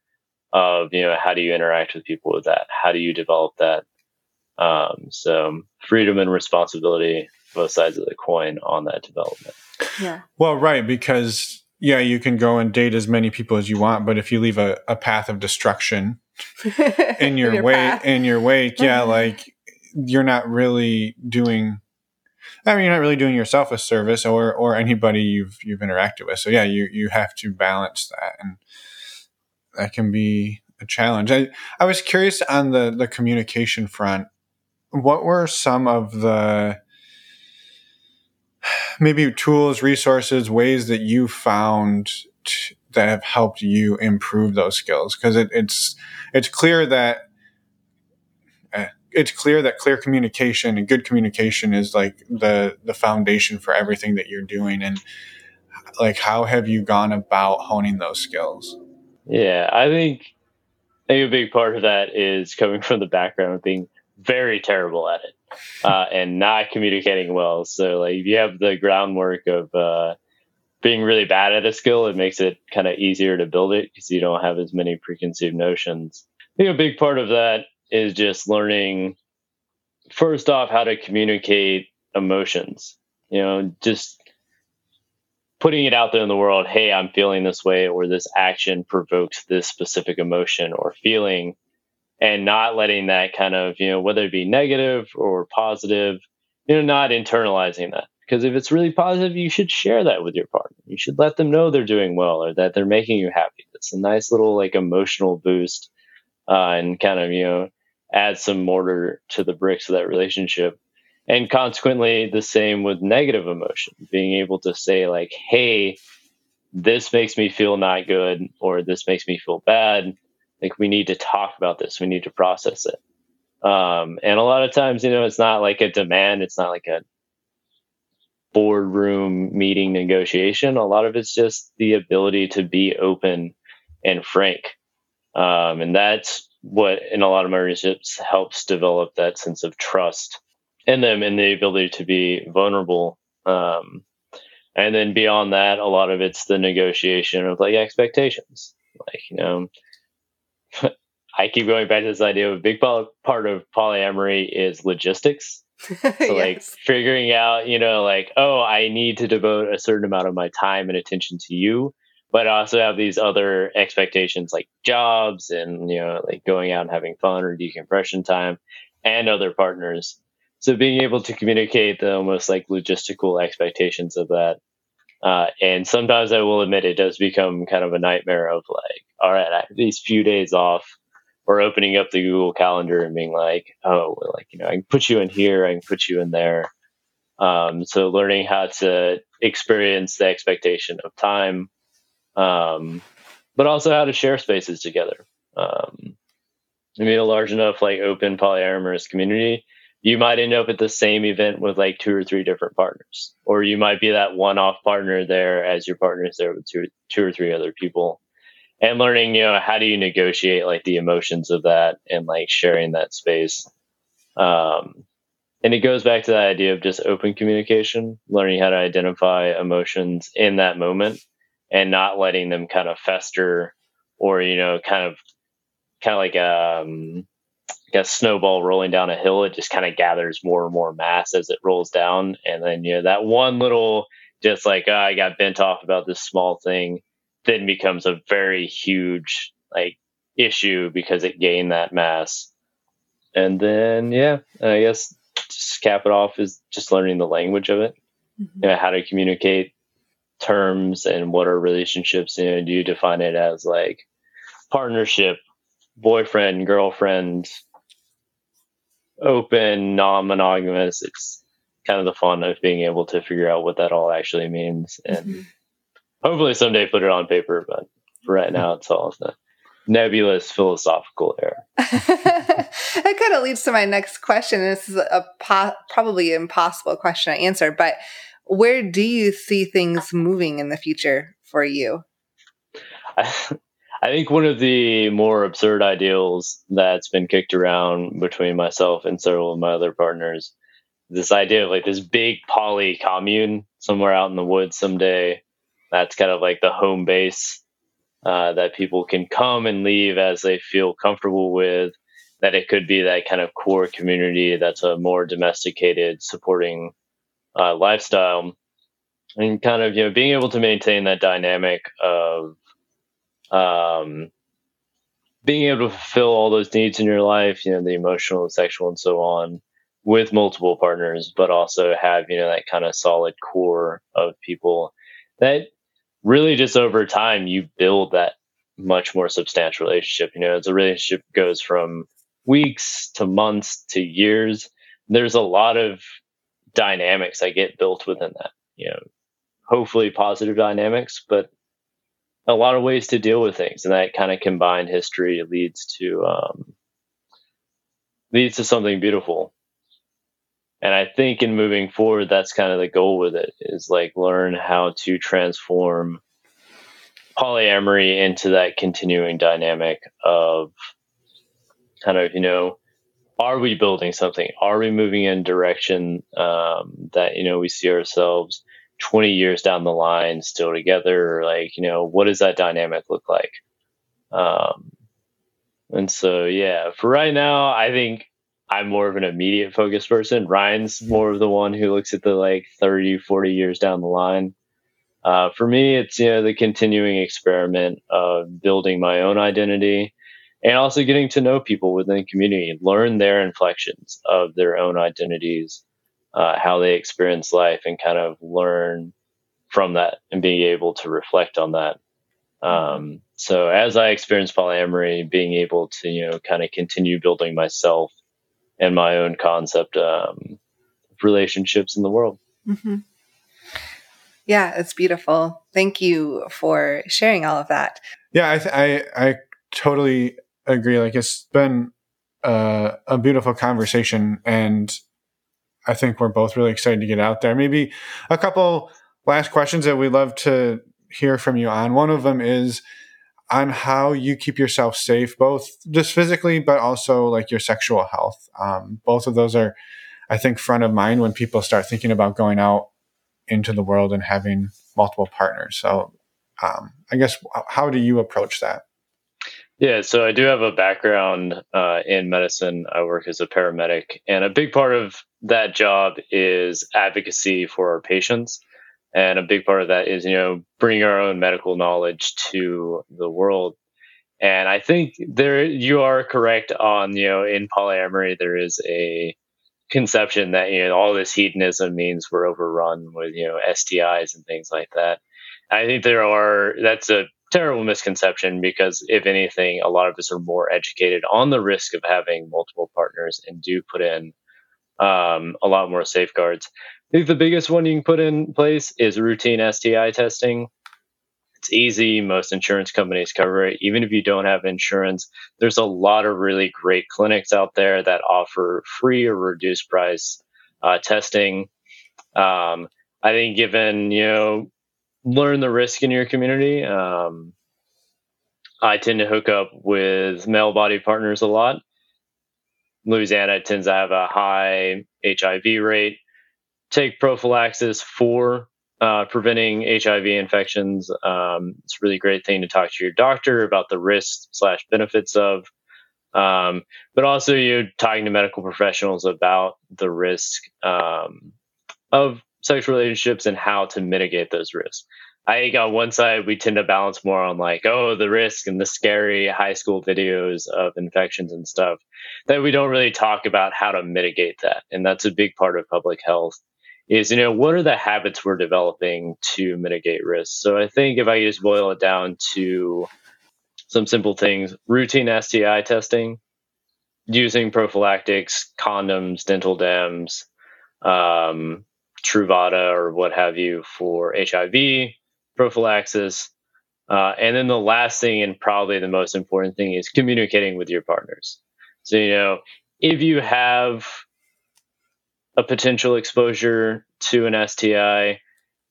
of, you know, how do you interact with people with that? How do you develop that? Um, so freedom and responsibility, both sides of the coin on that development. Yeah. Well, right, because yeah, you can go and date as many people as you want, but if you leave a, a path of destruction in your, your way path. in your wake, yeah, like you're not really doing I mean, you're not really doing yourself a service or or anybody you've you've interacted with. So yeah, you you have to balance that, and that can be a challenge. I I was curious on the the communication front. What were some of the maybe tools, resources, ways that you found t- that have helped you improve those skills? Because it, it's it's clear that it's clear that clear communication and good communication is like the the foundation for everything that you're doing. And like how have you gone about honing those skills? Yeah i think i think a big part of that is coming from the background of being very terrible at it uh, and not communicating well. So like if you have the groundwork of uh, being really bad at a skill it makes it kind of easier to build it because you don't have as many preconceived notions. I think a big part of that is just learning first off how to communicate emotions. You know, just putting it out there in the world, hey, I'm feeling this way, or this action provokes this specific emotion or feeling, and not letting that kind of, you know, whether it be negative or positive, you know, not internalizing that. Because if it's really positive, you should share that with your partner. You should let them know they're doing well or that they're making you happy. It's a nice little like emotional boost uh, and kind of, you know, add some mortar to the bricks of that relationship. And consequently, the same with negative emotion, being able to say, like, hey, this makes me feel not good, or this makes me feel bad. Like, we need to talk about this, we need to process it. Um, and a lot of times, you know, it's not like a demand, it's not like a boardroom meeting negotiation. A lot of it's just the ability to be open and frank. Um, and that's what in a lot of my relationships helps develop that sense of trust in them and the ability to be vulnerable. Um, and then beyond that, a lot of it's the negotiation of like expectations. Like, you know, I keep going back to this idea of a big part of polyamory is logistics. So yes. like figuring out, you know, like, oh, I need to devote a certain amount of my time and attention to you but I also have these other expectations like jobs and you know like going out and having fun or decompression time and other partners. So being able to communicate the almost like logistical expectations of that uh, and sometimes i will admit it does become kind of a nightmare of like all right i these few days off or opening up the google calendar and being like oh well, like you know i can put you in here i can put you in there. Um, so learning how to experience the expectation of time um, but also how to share spaces together. Um, I mean, a large enough like open polyamorous community, you might end up at the same event with like two or three different partners, or you might be that one-off partner there as your partner is there with two, two or three other people, and learning, you know, how do you negotiate like the emotions of that and like sharing that space. Um, and it goes back to that idea of just open communication, learning how to identify emotions in that moment and not letting them kind of fester or you know kind of kind of like um like a snowball rolling down a hill it just kind of gathers more and more mass as it rolls down. And then you know that one little just like oh, i got bent off about this small thing then becomes a very huge like issue because it gained that mass. And then yeah i guess just cap it off is just learning the language of it. Mm-hmm. you know, how to communicate terms and what are relationships you know do you define it as like partnership boyfriend girlfriend open non-monogamous it's kind of the fun of being able to figure out what that all actually means and mm-hmm. hopefully someday put it on paper but for right now it's all the nebulous philosophical air that kind of leads to my next question this is a po- probably impossible question to answer but where do you see things moving in the future for you? I, think one of the more absurd ideals that's been kicked around between myself and several of my other partners this idea of like this big poly commune somewhere out in the woods someday that's kind of like the home base uh, that people can come and leave as they feel comfortable with that it could be that kind of core community that's a more domesticated supporting uh, lifestyle and kind of you know being able to maintain that dynamic of um, being able to fulfill all those needs in your life you know the emotional and sexual and so on with multiple partners but also have you know that kind of solid core of people that really just over time you build that much more substantial relationship. You know as a relationship goes from weeks to months to years there's a lot of dynamics that get built within that. You know, hopefully positive dynamics, but a lot of ways to deal with things, and that kind of combined history leads to um, leads to something beautiful. And I think in moving forward, that's kind of the goal with it is like learn how to transform polyamory into that continuing dynamic of kind of you know are we building something? Are we moving in direction um, that you know we see ourselves 20 years down the line still together? Or like you know, what does that dynamic look like? Um, and so yeah, for right now, I think I'm more of an immediate focus person. Ryan's more of the one who looks at the like 30, 40 years down the line. Uh, for me, it's you know the continuing experiment of building my own identity and also getting to know people within the community, learn their inflections of their own identities, uh, how they experience life, and kind of learn from that and being able to reflect on that. Um, so as I experience polyamory, being able to you know kind of continue building myself and my own concept um, of relationships in the world. Mm-hmm. Yeah, it's beautiful. Thank you for sharing all of that. Yeah, I th- I, I totally agree. Like it's been uh, a beautiful conversation, and I think we're both really excited to get out there. Maybe a couple last questions that we'd love to hear from you on. One of them is on how you keep yourself safe, both just physically, but also like your sexual health. Um, both of those are, I think, front of mind when people start thinking about going out into the world and having multiple partners. So, um, I guess, how do you approach that? Yeah, so I do have a background uh, in medicine. I work as a paramedic, and a big part of that job is advocacy for our patients. And a big part of that is, you know, bringing our own medical knowledge to the world. And I think there, you are correct on, you know, in polyamory, there is a conception that, you know, all this hedonism means we're overrun with, you know, STIs and things like that. I think there are, that's a terrible misconception because if anything a lot of us are more educated on the risk of having multiple partners and do put in um, a lot more safeguards. I think the biggest one you can put in place is routine sti testing. It's easy. Most insurance companies cover it. Even if you don't have insurance there's a lot of really great clinics out there that offer free or reduced price uh, testing. Um, i think given you know learn the risk in your community. Um, I tend to hook up with male body partners a lot. Louisiana tends to have a high HIV rate. Take prophylaxis for uh, preventing HIV infections. Um, it's a really great thing to talk to your doctor about the risks slash benefits of. Um, but also, you're talking to medical professionals about the risk um, of sexual relationships and how to mitigate those risks. I think on one side we tend to balance more on like, oh, the risk and the scary high school videos of infections and stuff that we don't really talk about how to mitigate that. And that's a big part of public health is you know what are the habits we're developing to mitigate risk so i think if i just boil it down to some simple things routine sti testing using prophylactics condoms dental dams um, truvada or what have you for hiv prophylaxis uh, and then the last thing and probably the most important thing is communicating with your partners so you know if you have a potential exposure to an STI,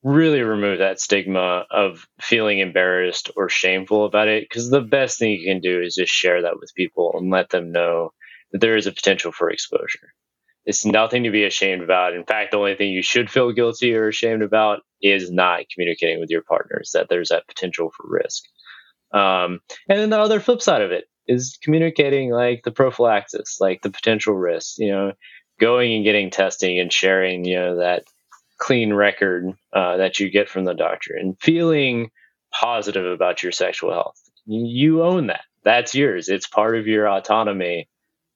really remove that stigma of feeling embarrassed or shameful about it. Because the best thing you can do is just share that with people and let them know that there is a potential for exposure. It's nothing to be ashamed about. In fact, the only thing you should feel guilty or ashamed about is not communicating with your partners that there's that potential for risk. Um, and then the other flip side of it is communicating like the prophylaxis, like the potential risks. You know, going and getting testing and sharing, you know, that clean record uh, that you get from the doctor and feeling positive about your sexual health. You own that. That's yours. It's part of your autonomy,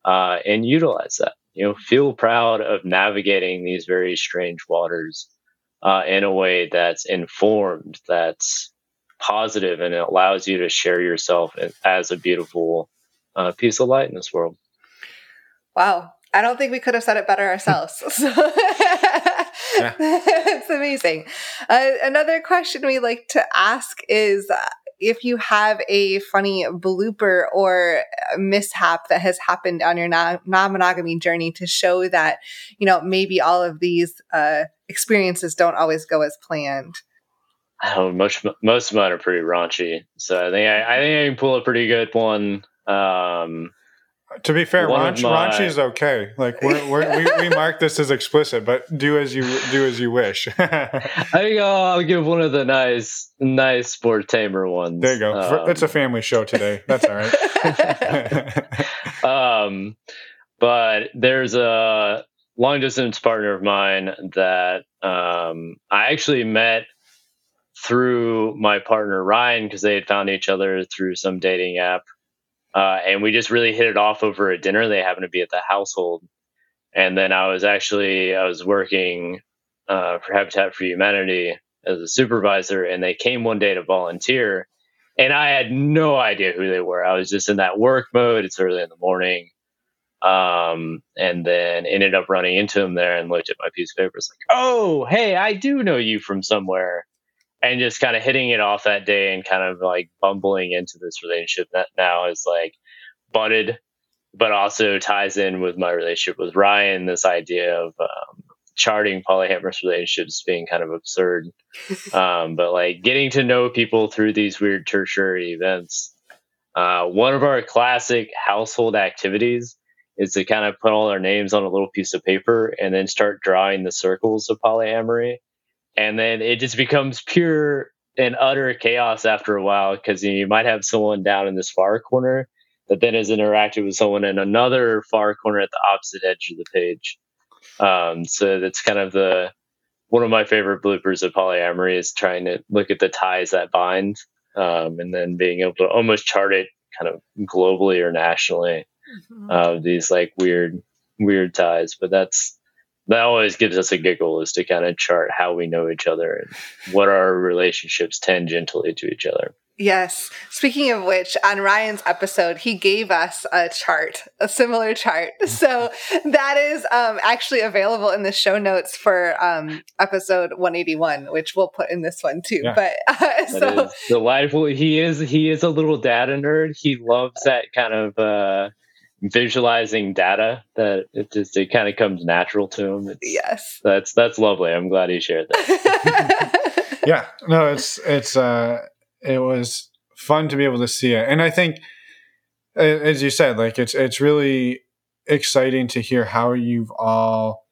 uh, and utilize that. You know, feel proud of navigating these very strange waters uh, in a way that's informed, that's positive, and it allows you to share yourself as a beautiful uh, piece of light in this world. Wow, I don't think we could have said it better ourselves. it's amazing. Uh, another question we like to ask is uh, if you have a funny blooper or mishap that has happened on your non monogamy journey to show that, you know, maybe all of these uh, experiences don't always go as planned. Oh, most most of mine are pretty raunchy, so I think I, I think I can pull a pretty good one. Um, to be fair, raunch, my... raunchy is okay. Like we're, we're, we we mark this as explicit, but do as you do as you wish. I think I'll give one of the nice nice sport tamer ones. There you go. Um, it's a family show today. That's all right. um, but there's a long distance partner of mine that um, I actually met through my partner Ryan because they had found each other through some dating app uh, and we just really hit it off over a dinner. They happened to be at the household, and then I was actually I was working uh, for Habitat for Humanity as a supervisor, and they came one day to volunteer, and I had no idea who they were. I was just in that work mode. It's early in the morning, um, and then ended up running into them there and looked at my piece of paper. It's like, oh, hey, I do know you from somewhere and just kind of hitting it off that day and kind of like bumbling into this relationship that now is like butted but also ties in with my relationship with Ryan. This idea of um, charting polyamorous relationships being kind of absurd, um, but like getting to know people through these weird tertiary events. Uh, one of our classic household activities is to kind of put all our names on a little piece of paper and then start drawing the circles of polyamory and then it just becomes pure and utter chaos after a while because you, might have someone down in this far corner that then has interacted with someone in another far corner at the opposite edge of the page. Um, so that's kind of the one of my favorite bloopers of polyamory is trying to look at the ties that bind, um, and then being able to almost chart it kind of globally or nationally. Mm-hmm. Uh, these like weird, weird ties, but that's that always gives us a giggle is to kind of chart how we know each other and what our relationships tangentially to each other. Yes. Speaking of which, on Ryan's episode, he gave us a chart, a similar chart. So that is um, actually available in the show notes for um, episode 181, which we'll put in this one too. Yeah. But uh, so delightful. He is he is a little data nerd. He loves that kind of. Uh, visualizing data that it just it kind of comes natural to him. It's, yes, that's that's lovely. I'm glad he shared that. yeah, no, it's it's uh, it was fun to be able to see it, and I think, as you said, like it's it's really exciting to hear how you've all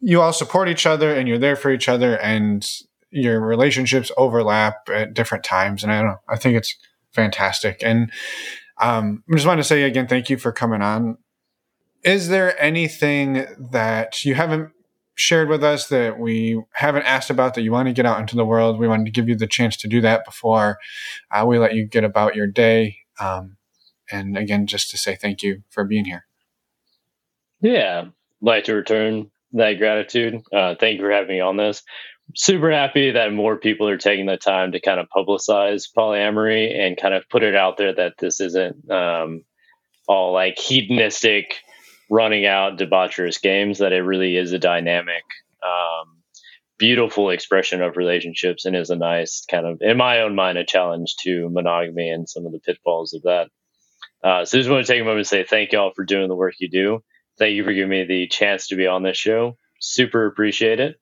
you all support each other and you're there for each other and your relationships overlap at different times and i don't know i think it's fantastic and um, I just want to say again, thank you for coming on. Is there anything that you haven't shared with us that we haven't asked about that you want to get out into the world? We wanted to give you the chance to do that before uh, we let you get about your day. Um, and again, just to say thank you for being here. Yeah, like to return that gratitude. Uh, thank you for having me on this. Super happy that more people are taking the time to kind of publicize polyamory and kind of put it out there that this isn't um, all like hedonistic, running out debaucherous games. That it really is a dynamic, um, beautiful expression of relationships and is a nice kind of, in my own mind, a challenge to monogamy and some of the pitfalls of that. Uh, so just want to take a moment to say thank y'all for doing the work you do. Thank you for giving me the chance to be on this show. Super appreciate it.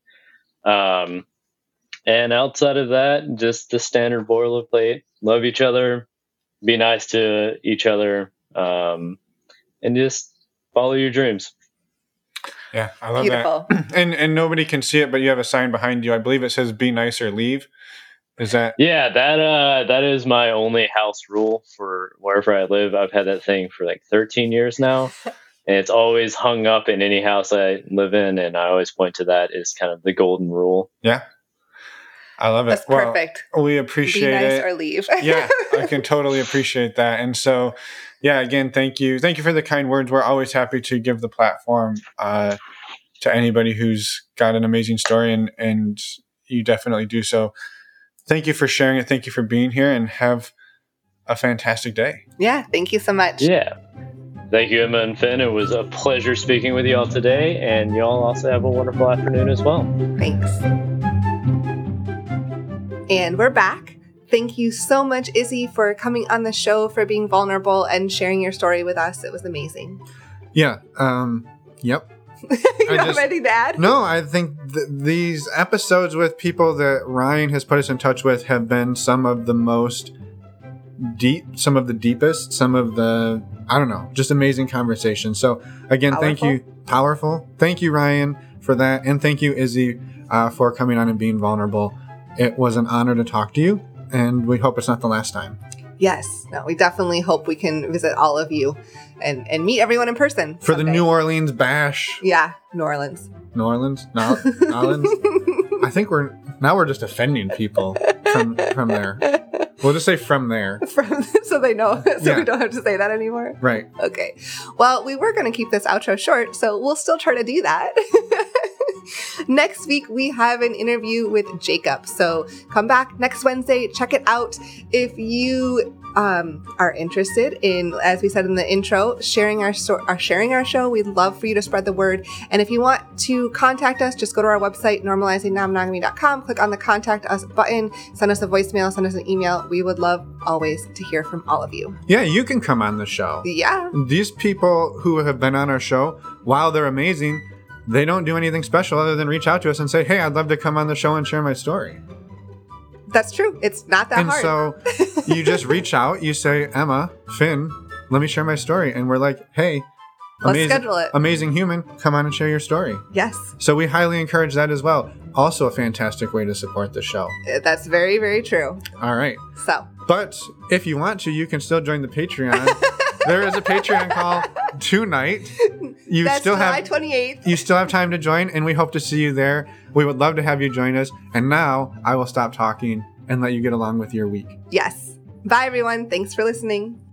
Um, and outside of that, just the standard boilerplate: love each other, be nice to each other, um, and just follow your dreams. Yeah, I love Beautiful. that. And and nobody can see it, but you have a sign behind you. I believe it says "Be nice or leave." Is that? Yeah, that uh, that is my only house rule for wherever I live. I've had that thing for like 13 years now, and it's always hung up in any house I live in. And I always point to that as kind of the golden rule. Yeah, I love it. That's well, perfect. We appreciate Be nice it. or leave. yeah, I can totally appreciate that. And so, yeah, again, thank you, thank you for the kind words. We're always happy to give the platform uh, to anybody who's got an amazing story, and and you definitely do so thank you for sharing it. Thank you for being here and have a fantastic day. Yeah, thank you so much. Yeah. Thank you, Emma and Finn. It was a pleasure speaking with you all today, and y'all also have a wonderful afternoon as well. Thanks. And we're back. Thank you so much, Izzy, for coming on the show, for being vulnerable and sharing your story with us. It was amazing. Yeah. Um, yep. you I have anything to add? No, I think th- these episodes with people that Ryan has put us in touch with have been some of the most deep, some of the deepest, some of the I don't know, just amazing conversation. So again, Powerful. thank you, powerful. Thank you, Ryan, for that, and thank you, Izzy, uh, for coming on and being vulnerable. It was an honor to talk to you, and we hope it's not the last time. Yes, no, we definitely hope we can visit all of you and and meet everyone in person for someday. the New Orleans Bash. Yeah, New Orleans. New Orleans, no, Orleans. I think we're now we're just offending people from from there. We'll just say from there. From so they know, so yeah. we don't have to say that anymore. Right. Okay. Well, we were going to keep this outro short, so we'll still try to do that. next week, we have an interview with Jacob. So come back next Wednesday, check it out. If you um, are interested in, as we said in the intro, sharing our, so- our sharing our show, we'd love for you to spread the word. And if you want to contact us, just go to our website, normalizingnonmonogamy.com, click on the contact us button, send us a voicemail, send us an email. We would love always to hear from all of you. Yeah, you can come on the show. Yeah. These people who have been on our show, while they're amazing, they don't do anything special other than reach out to us and say, "Hey, I'd love to come on the show and share my story." That's true. It's not that and hard. so you just reach out, you say, "Emma, Finn, let me share my story," and we're like, "Hey." Let's amazing, schedule it. Amazing human, come on and share your story. Yes. So we highly encourage that as well. Also, a fantastic way to support the show. Uh, that's very, very true. All right. So. But if you want to, you can still join the Patreon. there is a Patreon call tonight. You That's still July have 28th. You still have time to join, and we hope to see you there. We would love to have you join us. And now I will stop talking and let you get along with your week. Yes. Bye, everyone. Thanks for listening.